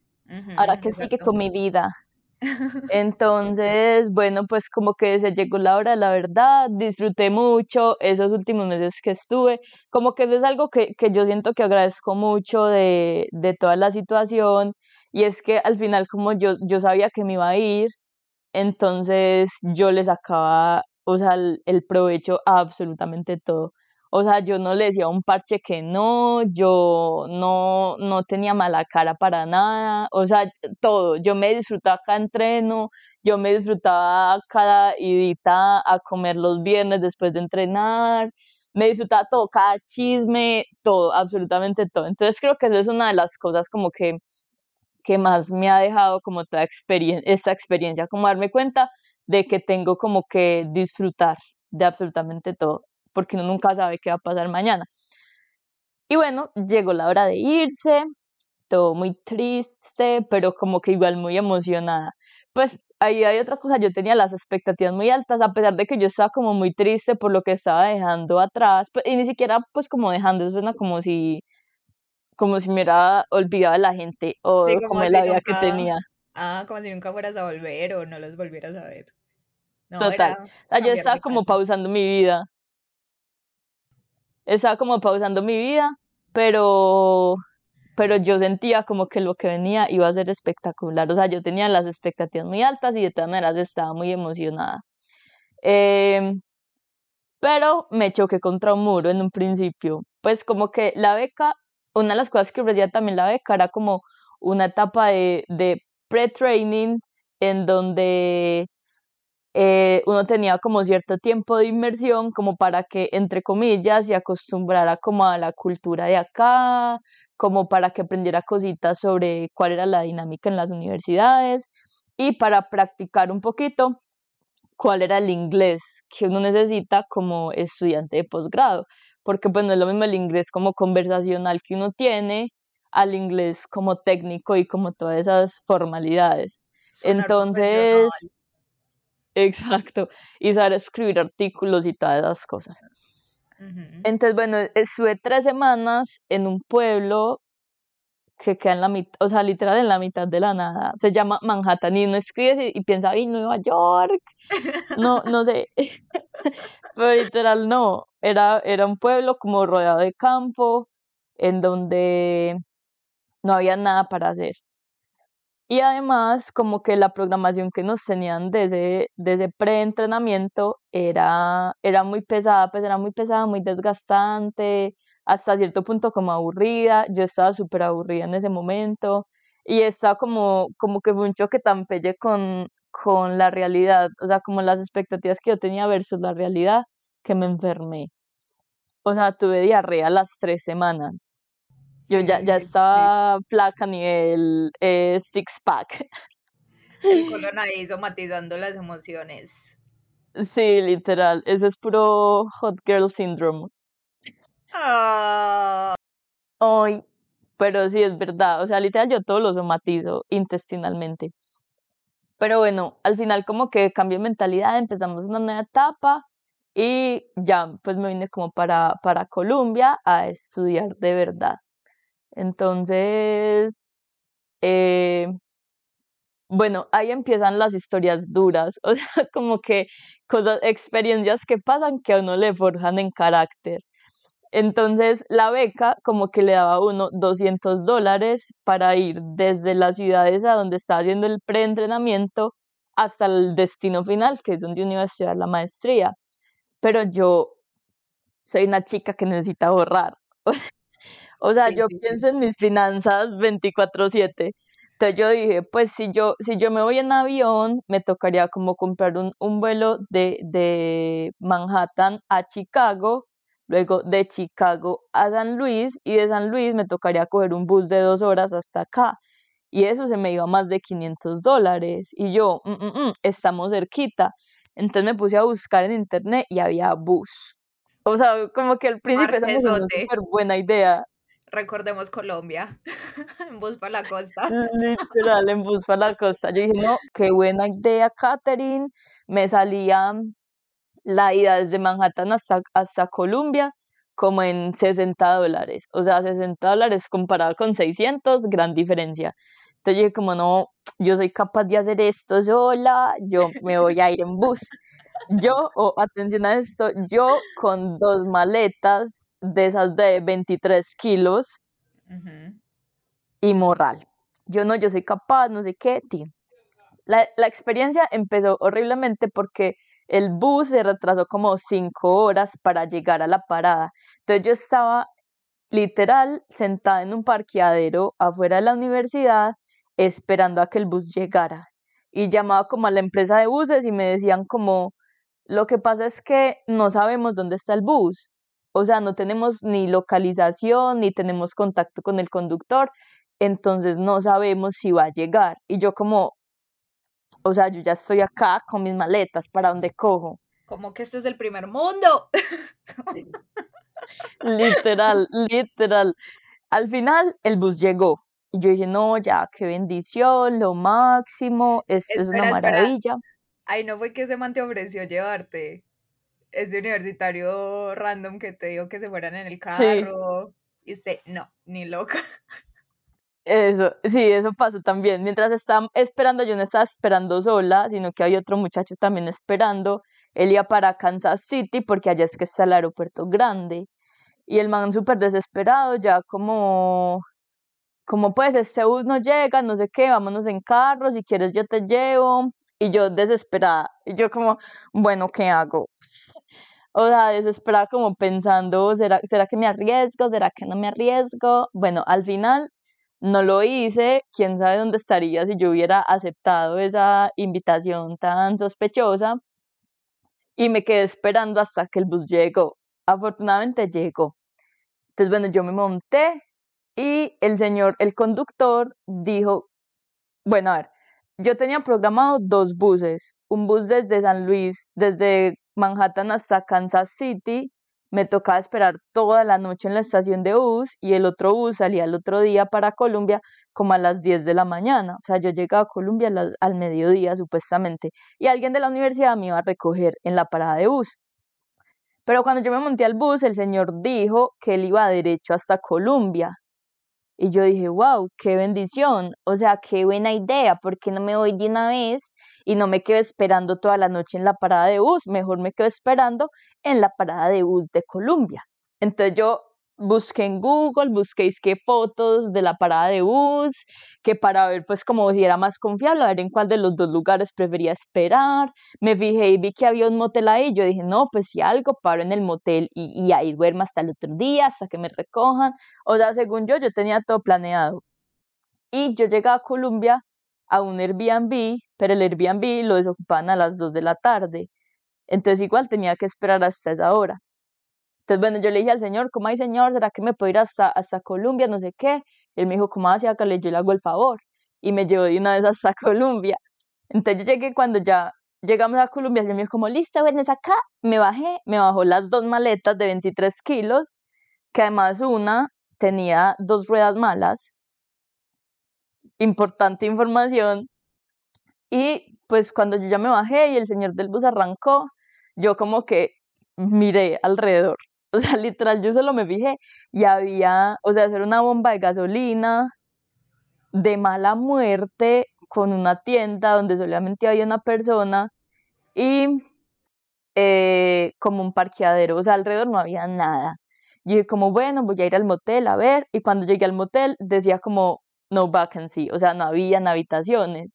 ahora qué sigue con mi vida. Entonces, bueno, pues como que se llegó la hora, la verdad, disfruté mucho esos últimos meses que estuve, como que es algo que, que yo siento que agradezco mucho de, de toda la situación y es que al final como yo, yo sabía que me iba a ir, entonces yo le sacaba, o sea, el, provecho a absolutamente todo. O sea, yo no le decía a un parche que no, yo no, no tenía mala cara para nada, o sea, todo. Yo me disfrutaba cada entreno, yo me disfrutaba cada idita a comer los viernes después de entrenar, me disfrutaba todo, cada chisme, todo, absolutamente todo. Entonces creo que eso es una de las cosas como que, que más me ha dejado como toda experiencia, esa experiencia, como darme cuenta de que tengo como que disfrutar de absolutamente todo porque uno nunca sabe qué va a pasar mañana. Y bueno, llegó la hora de irse, todo muy triste, pero como que igual muy emocionada. Pues ahí hay otra cosa, yo tenía las expectativas muy altas, a pesar de que yo estaba como muy triste por lo que estaba dejando atrás, pues, y ni siquiera pues como dejando, suena como si como si me hubiera olvidado de la gente o como, la vida que tenía. Ah, como si nunca fueras a volver o no los volvieras a ver. Total. yo estaba como pausando mi vida estaba como pausando mi vida, pero, pero yo sentía como que lo que venía iba a ser espectacular. O sea, yo tenía las expectativas muy altas y de todas maneras estaba muy emocionada. Em, pero me choqué contra un muro en un principio. Pues como que la beca, una de las cosas que ofrecía también la beca era como una etapa de, de pre-training en donde eh, uno tenía como cierto tiempo de inmersión como para que, entre comillas, se acostumbrara como a la cultura de acá, como para que aprendiera cositas sobre cuál era la dinámica en las universidades y para practicar un poquito cuál era el inglés que uno necesita como estudiante de posgrado, porque pues no es lo mismo el inglés como conversacional que uno tiene al inglés como técnico y como todas esas formalidades. Entonces, Exacto. Y saber escribir artículos y todas esas cosas. Entonces, bueno, estuve tres semanas en un pueblo que queda en la mitad, o sea, literal en la mitad de la nada. Se llama Manhattan y uno escribe y, piensa, ¡ay, Nueva York! No, no sé. Pero literal no. Era, era un pueblo como rodeado de campo, en donde no había nada para hacer. Y además, como que la programación que nos tenían desde, desde pre-entrenamiento era, era muy pesada, pues era muy pesada, muy desgastante, hasta cierto punto como aburrida. Yo estaba súper aburrida en ese momento y estaba como, como que fue un choque tan pelle con, con la realidad, o sea, como las expectativas que yo tenía versus la realidad, que me enfermé. O sea, tuve diarrea las tres semanas. Yo ya, ya estaba flaca a nivel eh, six pack. El colon ahí somatizando las emociones. Sí, literal. Eso es puro hot girl syndrome. Ah. Ay, pero sí es verdad. O sea, literal yo todo lo somatizo intestinalmente. Pero bueno, al final como que cambié mentalidad, empezamos una nueva etapa y ya pues me vine como para, para Colombia a estudiar de verdad. Entonces, eh, bueno, ahí empiezan las historias duras, o sea, como que cosas, experiencias que pasan que a uno le forjan en carácter. Entonces, la beca como que le daba a uno 200 dólares para ir desde las ciudades a donde está haciendo el preentrenamiento hasta el destino final, que es donde uno iba a estudiar la maestría. Pero yo soy una chica que necesita ahorrar. O sea, yo pienso en mis finanzas 24/7. Entonces yo dije, pues si yo, si yo me voy en avión, me tocaría como comprar un, un vuelo de, de Manhattan a Chicago, luego de Chicago a San Luis y de San Luis me tocaría coger un bus de dos horas hasta acá. Y eso se me iba más de 500 dólares. Y yo, mm, mm, mm, estamos cerquita. Entonces me puse a buscar en internet y había bus. O sea, como que al principio es una súper buena idea recordemos Colombia, en bus para la costa. Literal, en bus para la costa. Yo dije, no, qué buena idea, Catherine. Me salía la ida desde Manhattan hasta, hasta Colombia como en 60 dólares. O sea, 60 dólares comparado con 600, gran diferencia. Entonces dije, como no, yo soy capaz de hacer esto sola, yo me voy a ir en bus. Yo, o atención a esto, yo con dos maletas de esas de 23 kilos y moral. Yo no, yo soy capaz, no sé qué, La, la experiencia empezó horriblemente porque el bus se retrasó como cinco horas para llegar a la parada. Entonces yo estaba literal sentada en un parqueadero afuera de la universidad esperando a que el bus llegara. Y llamaba como a la empresa de buses y me decían como, lo que pasa es que no sabemos dónde está el bus. O sea, no tenemos ni localización, ni tenemos contacto con el conductor, entonces no sabemos si va a llegar. Y yo como, o sea, yo ya estoy acá con mis maletas, ¿para dónde cojo? Como que este es el primer mundo. literal, literal. Al final el bus llegó. Y yo dije, no, ya, qué bendición, lo máximo, es, es una maravilla. Ay, no fue que ese man te ofreció llevarte. Ese universitario random que te dijo que se fueran en el carro. Y dice, no, ni loca. Eso, sí, eso pasó también. Mientras estaba esperando, yo no estaba esperando sola, sino que había otro muchacho también esperando. Él iba para Kansas City porque allá es que está el aeropuerto grande. Y el man súper desesperado, ya como, como pues este bus no llega, no sé qué, vámonos en carro, si quieres yo te llevo. Y yo desesperada, y yo como, bueno, ¿qué hago? O sea, desesperada como pensando, ¿será, ¿será que me arriesgo? ¿Será que no me arriesgo? Bueno, al final no lo hice, quién sabe dónde estaría si yo hubiera aceptado esa invitación tan sospechosa y me quedé esperando hasta que el bus llegó. Afortunadamente llegó. Entonces, bueno, yo me monté y el señor, el conductor, dijo, bueno, a ver, yo tenía programado dos buses, un bus desde San Luis, desde Manhattan hasta Kansas City me tocaba esperar toda la noche en la estación de bus y el otro bus salía el otro día para Colombia como a las 10 de la mañana. O sea, yo llegaba a Colombia al, mediodía supuestamente y alguien de la universidad me iba a recoger en la parada de bus. Pero cuando yo me monté al bus, el señor dijo que él iba derecho hasta Colombia. Y yo dije, wow, qué bendición, o sea, qué buena idea, ¿por qué no me voy de una vez y no me quedo esperando toda la noche en la parada de bus? Mejor me quedo esperando en la parada de bus de Colombia. Entonces yo busqué en Google, busqué qué fotos de la parada de bus, que para ver pues como si era más confiable, a ver en cuál de los dos lugares prefería esperar. Me fijé y vi que había un motel ahí, yo dije, no, pues si algo, paro en el motel y, y ahí duermo hasta el otro día, hasta que me recojan. O sea, según yo, yo tenía todo planeado. Y yo llegué a Colombia a un Airbnb, pero el Airbnb lo desocupaban a las 2 de la tarde. Entonces igual tenía que esperar hasta esa hora. Entonces, bueno, yo le dije al señor, ¿cómo hay señor? ¿Será que me puedo ir hasta, hasta Colombia? No sé qué. Él me dijo, ¿cómo hacia acá? Yo le hago el favor. Y me llevó de una vez hasta Colombia. Entonces yo llegué cuando ya llegamos a Colombia, él me dijo como, listo, vienes acá. Me bajé, me bajó las dos maletas de 23 kilos, que además una tenía dos ruedas malas. Importante información. Y pues cuando yo ya me bajé y el señor del bus arrancó, yo como que miré alrededor O sea, literal, yo solo me fijé y había, o sea, hacer una bomba de gasolina de mala muerte con una tienda donde solamente había una persona y eh, como un parqueadero, o sea, alrededor no había nada. Y dije como, bueno, voy a ir al motel a ver, y cuando llegué al motel decía como, no vacancy, o sea, no habían habitaciones.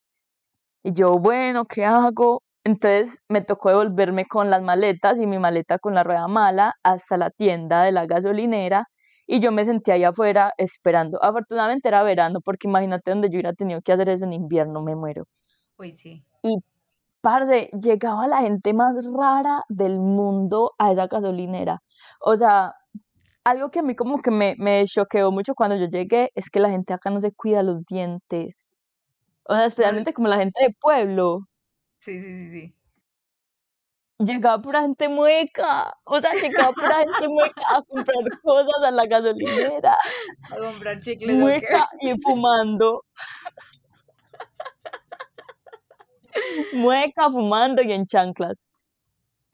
Y yo, bueno, ¿qué hago? Entonces me tocó devolverme con las maletas y mi maleta con la rueda mala hasta la tienda de la gasolinera y yo me sentía ahí afuera esperando. Afortunadamente era verano porque imagínate donde yo hubiera tenido que hacer eso en invierno, me muero. Uy, sí. Y, parce, llegaba la gente más rara del mundo a esa gasolinera. O sea, algo que a mí como que me, me choqueó mucho cuando yo llegué es que la gente acá no se cuida los dientes. O sea, especialmente como la gente de pueblo. Sí, sí, sí, sí. Llegaba pura gente mueca, o sea, llegaba pura gente mueca a comprar cosas a la gasolinera. A comprar chicles. Mueca y fumando. mueca, fumando y en chanclas.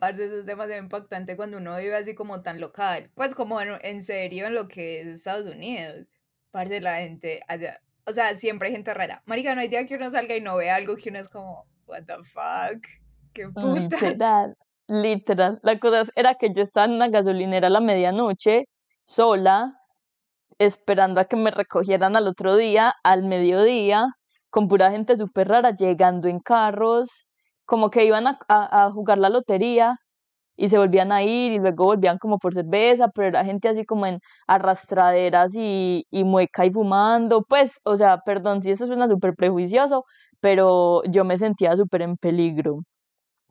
Parce, eso es demasiado impactante cuando uno vive así como tan local. Pues como en, serio en lo que es Estados Unidos. Parce, la gente allá. O sea, siempre hay gente rara. Marica, no hay día que uno salga y no vea algo que uno es como, what the fuck, qué puta. Literal, literal. La cosa era que yo estaba en una gasolinera a la medianoche, sola, esperando a que me recogieran al otro día, al mediodía, con pura gente súper rara, llegando en carros, como que iban a, a, a jugar la lotería y se volvían a ir y luego volvían como por cerveza, pero era gente así como en arrastraderas y, y mueca y fumando, pues, o sea, perdón si eso suena súper prejuicioso, pero yo me sentía súper en peligro.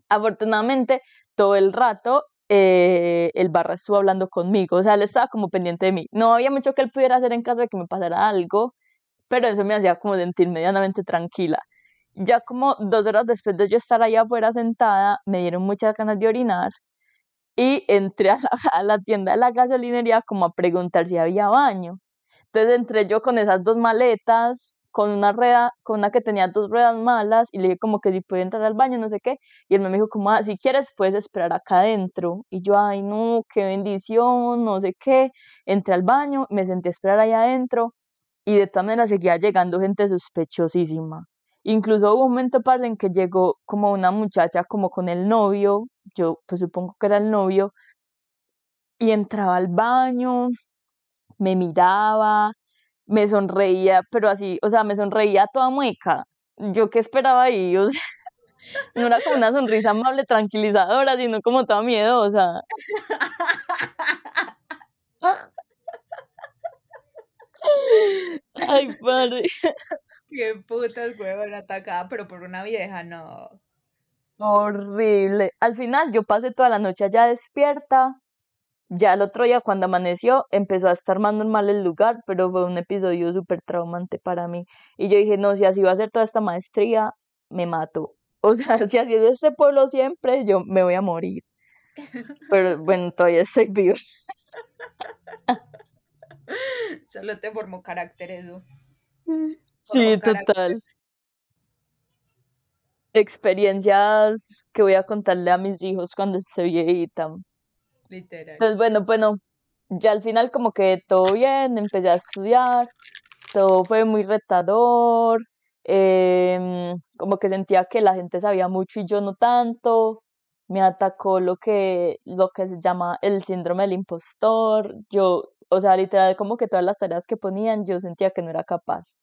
Afortunadamente, todo el rato eh, el barra estuvo hablando conmigo, o sea, él estaba como pendiente de mí. No había mucho que él pudiera hacer en caso de que me pasara algo, pero eso me hacía como sentir medianamente tranquila. Ya como dos horas después de yo estar ahí afuera sentada, me dieron muchas ganas de orinar y entré a la, a la tienda de la gasolinería como a preguntar si había baño. Entonces entré yo con esas dos maletas, con una rueda, con una que tenía dos ruedas malas, y le dije como que si podía entrar al baño, no sé qué, y él me dijo como, ah, si quieres puedes esperar acá adentro, y yo, ay no, qué bendición, no sé qué, entré al baño, me senté a esperar ahí adentro, y de todas maneras seguía llegando gente sospechosísima. Incluso hubo un momento parte en que llegó como una muchacha como con el novio, yo pues supongo que era el novio, y entraba al baño, me miraba, me sonreía, pero así, o sea, me sonreía toda mueca. Yo qué esperaba ahí, o sea, no era como una sonrisa amable, tranquilizadora, sino como toda miedosa. Ay, padre. Qué putas, huevón, atacada, pero por una vieja, no. Horrible. Al final yo pasé toda la noche allá despierta. Ya el otro día cuando amaneció empezó a estar más normal el lugar, pero fue un episodio súper traumante para mí. Y yo dije, no, si así va a ser toda esta maestría, me mato. O sea, si así es este pueblo siempre, yo me voy a morir. Pero bueno, todavía estoy vivo. Solo te formó carácter eso. Sí, carácter. total. Experiencias que voy a contarle a mis hijos cuando esté viejita. Literal. Entonces, bueno, bueno, ya al final como que todo bien, empecé a estudiar, todo fue muy retador, em, como que sentía que la gente sabía mucho y yo no tanto, me atacó lo que, lo que se llama el síndrome del impostor, yo, o sea, literal como que todas las tareas que ponían yo sentía que no era capaz.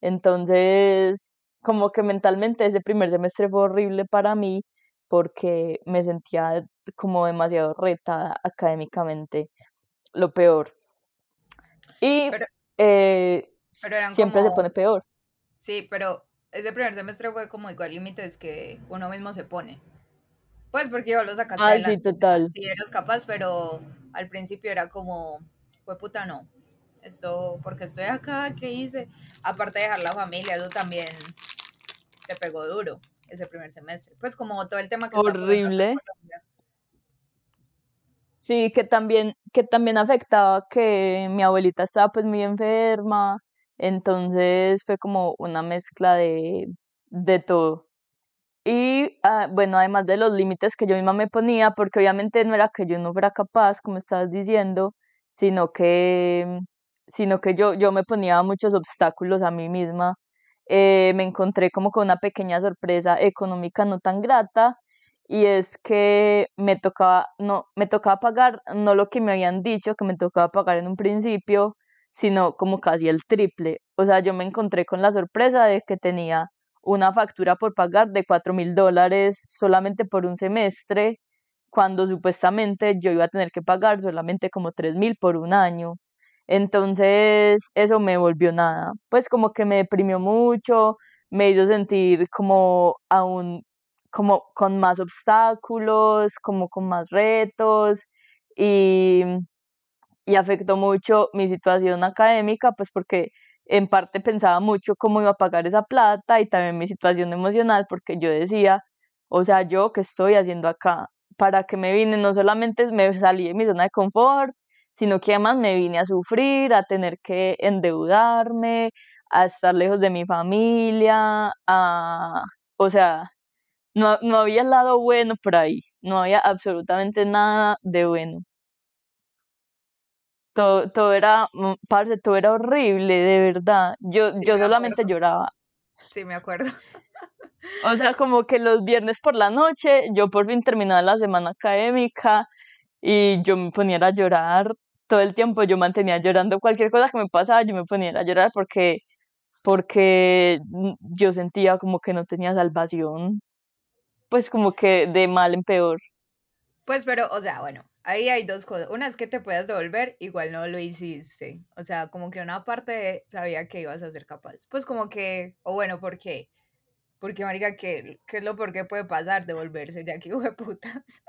Entonces, como que mentalmente ese primer semestre fue horrible para mí porque me sentía como demasiado retada académicamente, lo peor. Y Pero, eh, pero siempre se pone peor. sí, pero ese primer semestre fue como igual límites que uno mismo se pone. Pues porque yo lo sacaste Ay, sí, adelante, sea, total. sí eras capaz, pero al principio era como, fue puta, no. Esto, porque estoy acá, ¿qué hice? Aparte de dejar la familia, eso también te pegó duro ese primer semestre. Pues como todo el tema que está Horrible. Colombia. Sí, que también, que también afectaba que mi abuelita estaba pues muy enferma, entonces fue como una mezcla de, de todo. Y ah, bueno, además de los límites que yo misma me ponía, porque obviamente no era que yo no fuera capaz, como estabas diciendo, sino que, sino que yo, yo me ponía muchos obstáculos a mí misma. Eh, me encontré como con una pequeña sorpresa económica no tan grata, y es que me tocaba, no, me tocaba pagar no lo que me habían dicho que me tocaba pagar en un principio, sino como casi el triple. O sea, yo me encontré con la sorpresa de que tenía una factura por pagar de cuatro mil dólares solamente por un semestre, cuando supuestamente yo iba a tener que pagar solamente como tres mil por un año. Entonces, eso me volvió nada. Pues como que me deprimió mucho, me hizo sentir como aún, como con más obstáculos, como con más retos y y afectó mucho mi situación académica, pues porque en parte pensaba mucho cómo iba a pagar esa plata y también mi situación emocional, porque yo decía, o sea, yo qué estoy haciendo acá, para que me vine, no solamente me salí de mi zona de confort, sino que además me vine a sufrir, a tener que endeudarme, a estar lejos de mi familia, a, o sea, no, no había lado bueno por ahí, no había absolutamente nada de bueno. Todo, todo era, mm, parce, todo era horrible, de verdad. Yo, Sí, yo me solamente acuerdo. lloraba. Sí, me acuerdo. O sea, como que los viernes por la noche, yo por fin terminaba la semana académica y yo me ponía a llorar todo el tiempo. Yo mantenía llorando cualquier cosa que me pasaba, yo me ponía a llorar porque, porque mm, yo sentía como que no tenía salvación. Pues como que de mal en peor. Pues, pero, o sea, bueno, ahí hay dos cosas. Una es que te puedas devolver, igual no lo hiciste. O sea, como que una parte sabía que ibas a ser capaz. Pues como que, o bueno, ¿por qué? Porque, marica, ¿qué, qué es lo por qué puede pasar? Devolverse, ya que hijo de putas.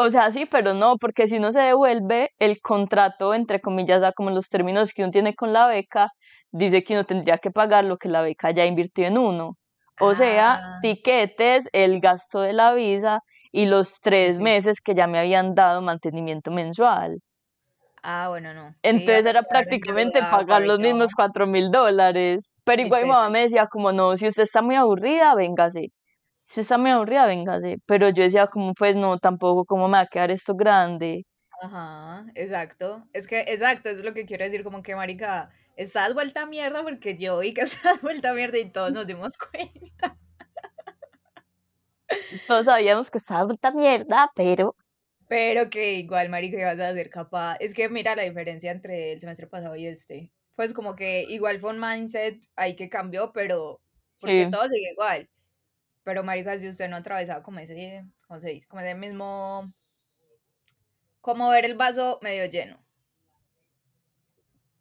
O sea, sí, pero no, porque si no se devuelve, el contrato, entre comillas, da como los términos que uno tiene con la beca, dice que uno tendría que pagar lo que la beca ya invirtió en uno. O sea, Ah, tiquetes, el gasto de la visa y los tres sí. meses que ya me habían dado mantenimiento mensual. Ah, bueno, no. Entonces era prácticamente pagar los mismos cuatro mil dólares. Pero igual mi mamá me decía como, no, si usted está muy aburrida, véngase. Si usted está muy aburrida, véngase. Pero yo decía como, pues no, tampoco, ¿cómo me va a quedar esto grande? Ajá, exacto. Es que, exacto, es lo que quiero decir, como que, marica, estás vuelta a mierda porque yo vi que estás vuelta a mierda y todos nos dimos cuenta. Todos sabíamos que estaba vuelta mierda, pero Pero que igual, marica, ibas a ser capaz. Es que mira la diferencia entre el semestre pasado y este. Pues como que igual fue un mindset ahí que cambió, pero porque sí, todo sigue igual. Pero, marica, si usted no atravesaba como ese, ¿cómo se dice? Como ese mismo, como ver el vaso medio lleno.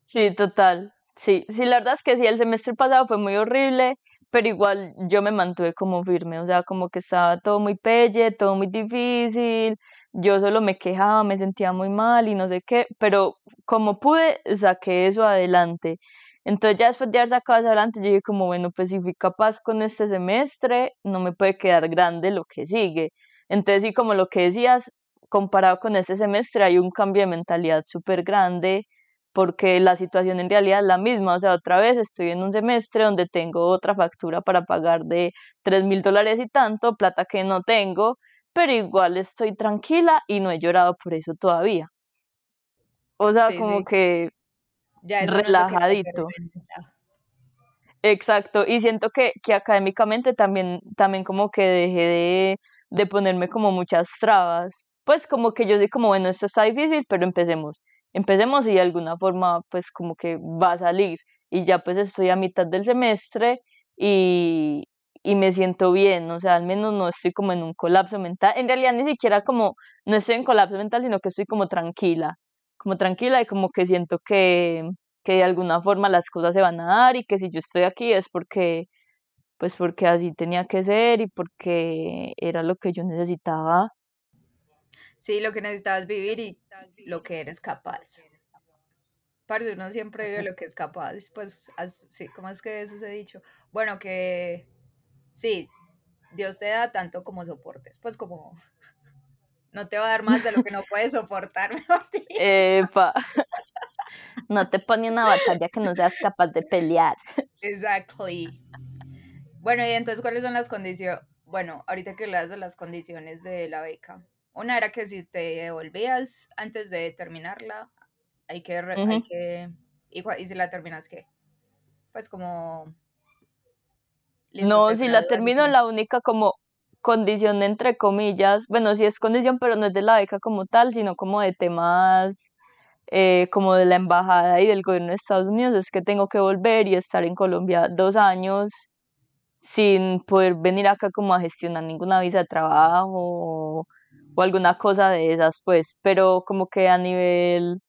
Sí, total. Sí, sí, la verdad es que sí, el semestre pasado fue muy horrible, pero igual yo me mantuve como firme, o sea, como que estaba todo muy pelle, todo muy difícil, yo solo me quejaba, me sentía muy mal y no sé qué, pero como pude, saqué eso adelante. Entonces ya después de haber sacado eso adelante, yo dije como, bueno, pues si fui capaz con este semestre, no me puede quedar grande lo que sigue. Entonces sí, como lo que decías, comparado con este semestre, hay un cambio de mentalidad súper grande porque la situación en realidad es la misma. O sea, otra vez estoy en un semestre donde tengo otra factura para pagar de tres mil dólares y tanto, plata que no tengo, pero igual estoy tranquila y no he llorado por eso todavía. O sea, Sí, como sí. que Ya es que relajadito. Exacto, y siento que, que académicamente también, también como que dejé de, de ponerme como muchas trabas. Pues como que yo soy como, bueno, esto está difícil, pero empecemos. Empecemos y de alguna forma pues como que va a salir. Y ya pues estoy a mitad del semestre y, y me siento bien, o sea, al menos no estoy como en un colapso mental. En realidad ni siquiera como, no estoy en colapso mental, sino que estoy como tranquila, como tranquila y como que siento que que de alguna forma las cosas se van a dar y que si yo estoy aquí es porque, pues porque así tenía que ser y porque era lo que yo necesitaba. Sí, lo que necesitabas vivir y lo que eres capaz. Parce, uno siempre vive lo que es capaz. Pues, as- sí, ¿cómo es que es ese dicho? Bueno, que sí, Dios te da tanto como soportes. Pues como no te va a dar más de lo que no puedes soportar, mejor dicho. Epa, no te pone una batalla que no seas capaz de pelear. Exactly. Bueno, y entonces, ¿cuáles son las condiciones? Bueno, ahorita que hablas de las condiciones de la beca. Una era que si te devolvías antes de terminarla, hay que, re- hay que, y, si la terminas, ¿qué? Pues como, listo, No, si la termino, la única como condición entre comillas, bueno, sí es condición, pero no es de la beca como tal, sino como de temas eh, como de la embajada y del gobierno de Estados Unidos, es que tengo que volver y estar en Colombia dos años sin poder venir acá como a gestionar ninguna visa de trabajo o, alguna cosa de esas, pues, pero como que a nivel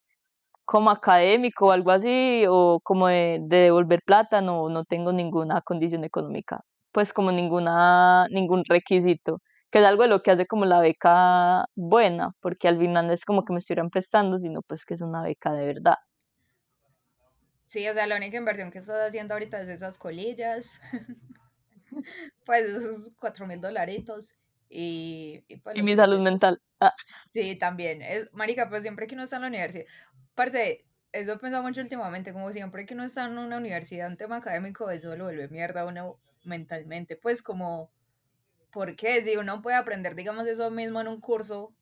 como académico o algo así, o como de, de devolver plata, no, no tengo ninguna condición económica, pues como ninguna, ningún requisito, que es algo de lo que hace como la beca buena, porque al final no es como que me estuvieran prestando, sino pues que es una beca de verdad. Sí, o sea, la única inversión que estás haciendo ahorita es esas colillas, pues esos cuatro mil dolaritos y, y pues Y mi salud mental. Ah, Sí, también. Es, marica, pues siempre que uno está en la universidad, parce, eso he pensado mucho últimamente, como siempre que uno está en una universidad, un tema académico, eso lo vuelve mierda a uno mentalmente, pues como, ¿por qué? Si uno puede aprender, digamos, eso mismo en un curso,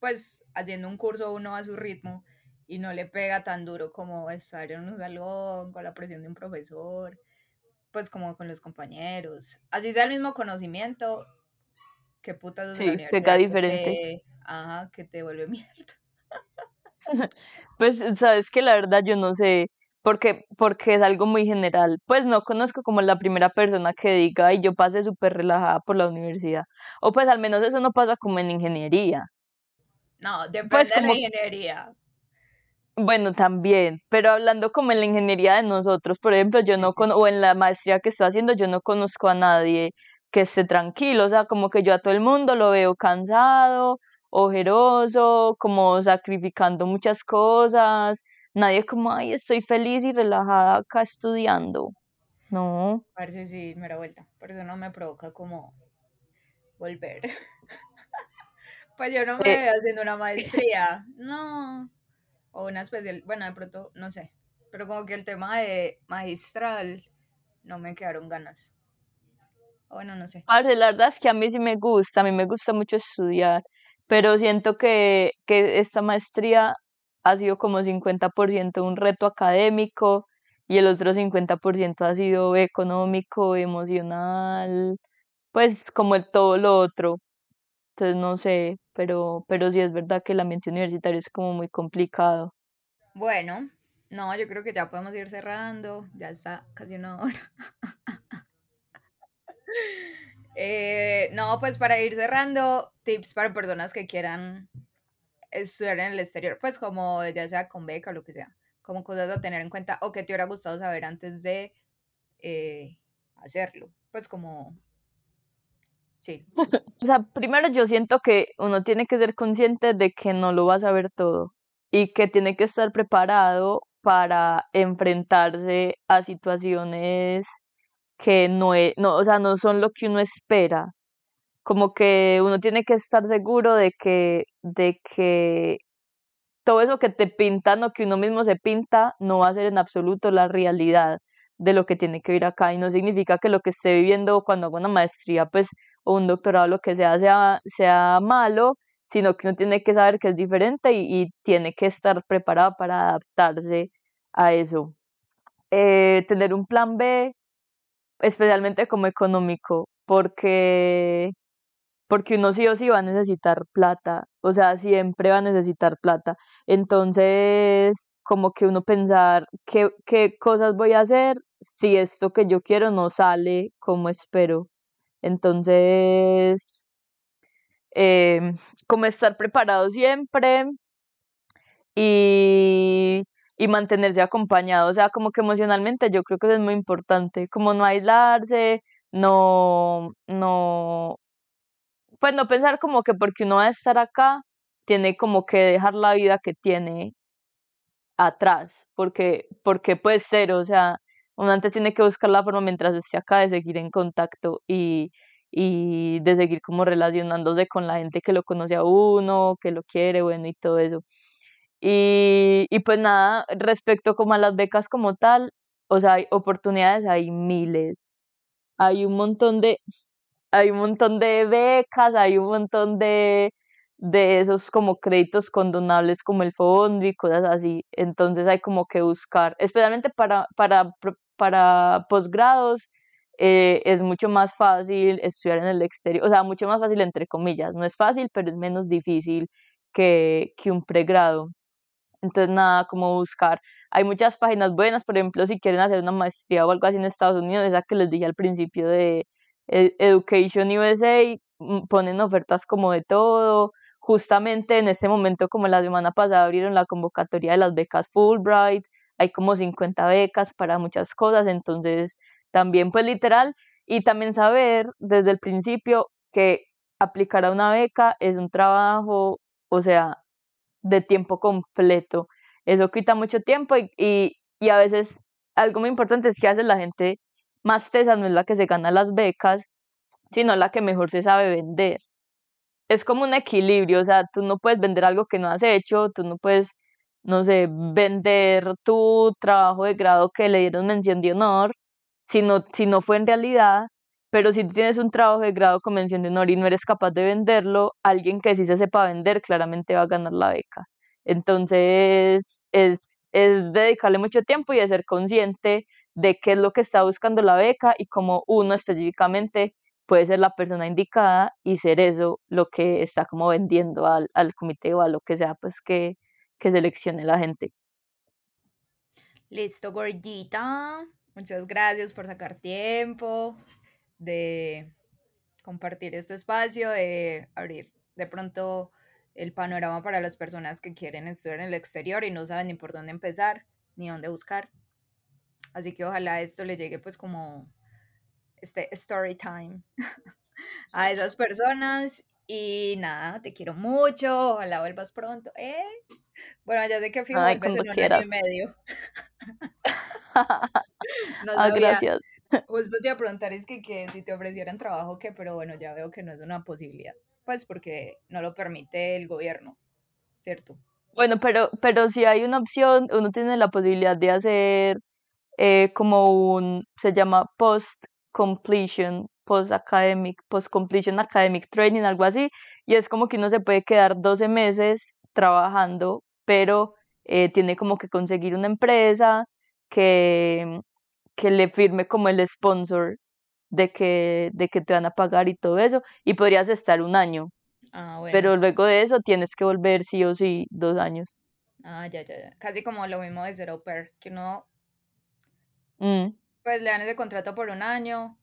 pues haciendo un curso uno a su ritmo y no le pega tan duro como estar en un salón con la presión de un profesor, pues como con los compañeros. Así sea el mismo conocimiento, qué putas es la sí, universidad que diferente. te, ajá, que te vuelve mierda. Pues sabes que la verdad yo no sé, porque, porque es algo muy general. Pues no conozco como la primera persona que diga, y yo pasé súper relajada por la universidad. O pues al menos eso no pasa como en ingeniería. No, depende pues de la ingeniería. Bueno, también, pero hablando como en la ingeniería de nosotros, por ejemplo, yo no o en la maestría que estoy haciendo, yo no conozco a nadie que esté tranquilo, o sea, como que yo a todo el mundo lo veo cansado, ojeroso, como sacrificando muchas cosas, nadie como, ay, estoy feliz y relajada acá estudiando. No. Parece sí, me da vuelta. Por eso no me provoca como volver. pues yo no me eh, veo haciendo una maestría. No. O una especial. Bueno, de pronto, no sé. Pero como que el tema de magistral no me quedaron ganas. Bueno, no sé. la verdad es que a mí sí me gusta. A mí me gusta mucho estudiar. Pero siento que, que esta maestría ha sido como 50% un reto académico y el otro 50% ha sido económico, emocional, pues como el todo lo otro. Entonces no sé, pero, pero sí es verdad que el ambiente universitario es como muy complicado. Bueno, no, yo creo que ya podemos ir cerrando, ya está casi una hora. Eh, no, pues para ir cerrando, tips para personas que quieran estudiar en el exterior, pues como ya sea con beca o lo que sea, como cosas a tener en cuenta o que te hubiera gustado saber antes de eh, hacerlo, pues como, sí. o sea, primero yo siento que uno tiene que ser consciente de que no lo va a saber todo y que tiene que estar preparado para enfrentarse a situaciones que no, es, no, o sea, no son lo que uno espera. Como que uno tiene que estar seguro de que, de que todo eso que te pintan o que uno mismo se pinta no va a ser en absoluto la realidad de lo que tiene que vivir acá. Y no significa que lo que esté viviendo cuando haga una maestría pues o un doctorado lo que sea sea, sea malo sino que uno tiene que saber que es diferente y, tiene que estar preparado para adaptarse a eso. Eh, tener un plan B especialmente como económico porque porque uno sí o sí va a necesitar plata, o sea, siempre va a necesitar plata. Entonces, como que uno pensar qué, qué cosas voy a hacer si esto que yo quiero no sale como espero. Entonces, em, como estar preparado siempre y, y mantenerse acompañado, o sea, como que emocionalmente yo creo que eso es muy importante, como no aislarse, no, no, pues no pensar como que porque uno va a estar acá, tiene como que dejar la vida que tiene atrás, porque, porque puede ser, o sea, uno antes tiene que buscar la forma mientras esté acá de seguir en contacto y, y de seguir como relacionándose con la gente que lo conoce a uno, que lo quiere, bueno, y todo eso. Y, y pues nada, respecto como a las becas como tal, o sea, hay oportunidades, hay miles. Hay un montón de, hay un montón de becas, hay un montón de, de esos como créditos condonables como el fondo y cosas así. Entonces hay como que buscar, especialmente para, para, para posgrados, eh, es mucho más fácil estudiar en el exterior, o sea, mucho más fácil entre comillas. No es fácil, pero es menos difícil que, que un pregrado. Entonces, nada, como buscar. Hay muchas páginas buenas, por ejemplo, si quieren hacer una maestría o algo así en Estados Unidos, esa que les dije al principio de e-, Education USA mm, ponen ofertas como de todo. Justamente en este momento, como la semana pasada, abrieron la convocatoria de las becas Fulbright. Hay como 50 becas para muchas cosas, entonces también pues literal. Y también saber desde el principio que aplicar a una beca es un trabajo, o sea, de tiempo completo. Eso quita mucho tiempo y, y, y a veces algo muy importante es que hace la gente más tesa no es la que se gana las becas, sino la que mejor se sabe vender. Es como un equilibrio, o sea, tú no puedes vender algo que no has hecho, tú no puedes, no sé, vender tu trabajo de grado que le dieron mención de honor, si no, si no fue en realidad, pero si tienes un trabajo de grado con mención de honor y no eres capaz de venderlo, alguien que sí se sepa vender claramente va a ganar la beca. Entonces, es, es dedicarle mucho tiempo y de ser consciente de qué es lo que está buscando la beca y cómo uno específicamente puede ser la persona indicada y ser eso lo que está como vendiendo al, al comité o a lo que sea pues que, que seleccione la gente. Listo, gordita. Muchas gracias por sacar tiempo de compartir este espacio, de abrir de pronto el panorama para las personas que quieren estudiar en el exterior y no saben ni por dónde empezar ni dónde buscar. Así que ojalá esto le llegue pues como este story time a esas personas y nada, te quiero mucho, ojalá vuelvas pronto, ¿eh? Bueno, ya sé que vuelves en un año y medio. no ah, gracias. Justo te iba a preguntar es que, que si te ofrecieran trabajo, ¿qué? Pero bueno, ya veo que no es una posibilidad, pues porque no lo permite el gobierno, ¿cierto? Bueno, pero, pero si hay una opción, uno tiene la posibilidad de hacer eh, como un, se llama post completion, post academic, post completion academic training, algo así, y es como que uno se puede quedar 12 meses trabajando, pero eh, tiene como que conseguir una empresa que, que le firme como el sponsor de que, de que te van a pagar y todo eso, y podrías estar un año. Ah, pero luego de eso tienes que volver sí o sí dos años. Ah, ya, ya, ya. Casi como lo mismo de ser au pair, que uno mm. pues le dan ese contrato por un año,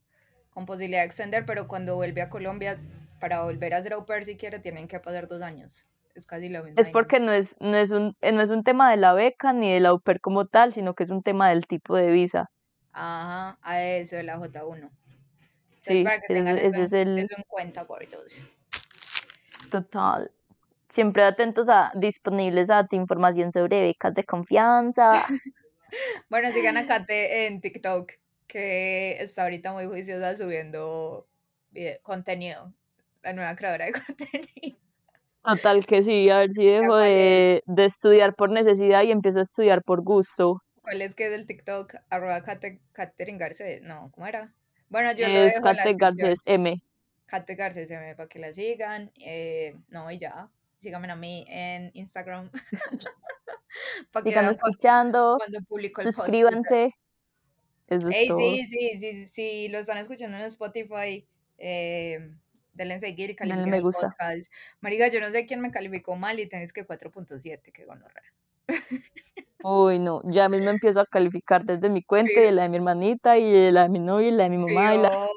con posibilidad de extender, pero cuando vuelve a Colombia, para volver a ser au pair si quiere, tienen que pasar dos años. Es casi lo mismo. Es porque no es, no, es un, no es un tema de la beca ni del au pair como tal, sino que es un tema del tipo de visa. Ajá, a eso, de la J1. sí, para que tengan eso, es el... en cuenta, gordos. Total. Siempre atentos a disponibles a tu información sobre becas de confianza. bueno, sigan a Kate en TikTok, que está ahorita muy juiciosa subiendo contenido. La nueva creadora de contenido. Total que sí, a ver si dejo de, de, estudiar por necesidad y empiezo a estudiar por gusto. ¿Cuál es que es del TikTok? Arroba Catherine Garcés. No, ¿cómo era? Bueno, yo lo dejo Kate Garcés M. Kate Garcés M para que la sigan. Eh, no, y ya. Síganme a mí en Instagram. para escuchando. Cuando publico el Suscríbanse. Eso es todo. Sí, sí, sí, sí, lo están escuchando en Spotify. Eh, denle seguir y califiquen me gusta. Mariga, yo no sé quién me calificó mal y tenés que 4.7, que gonorrea. Uy, no, ya mismo empiezo a calificar desde mi cuenta, y la de mi hermanita, y de la de mi novia, y la de mi mamá. y la...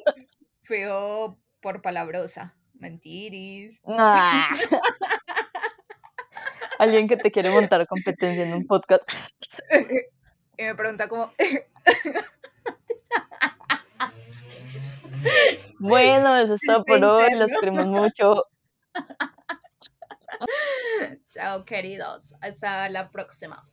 feo por palabrosa, mentiris. Alguien que te quiere montar competencia en un podcast. y me pregunta cómo... Bueno, eso es todo por hoy. Los queremos mucho. Chao, queridos. Hasta la próxima.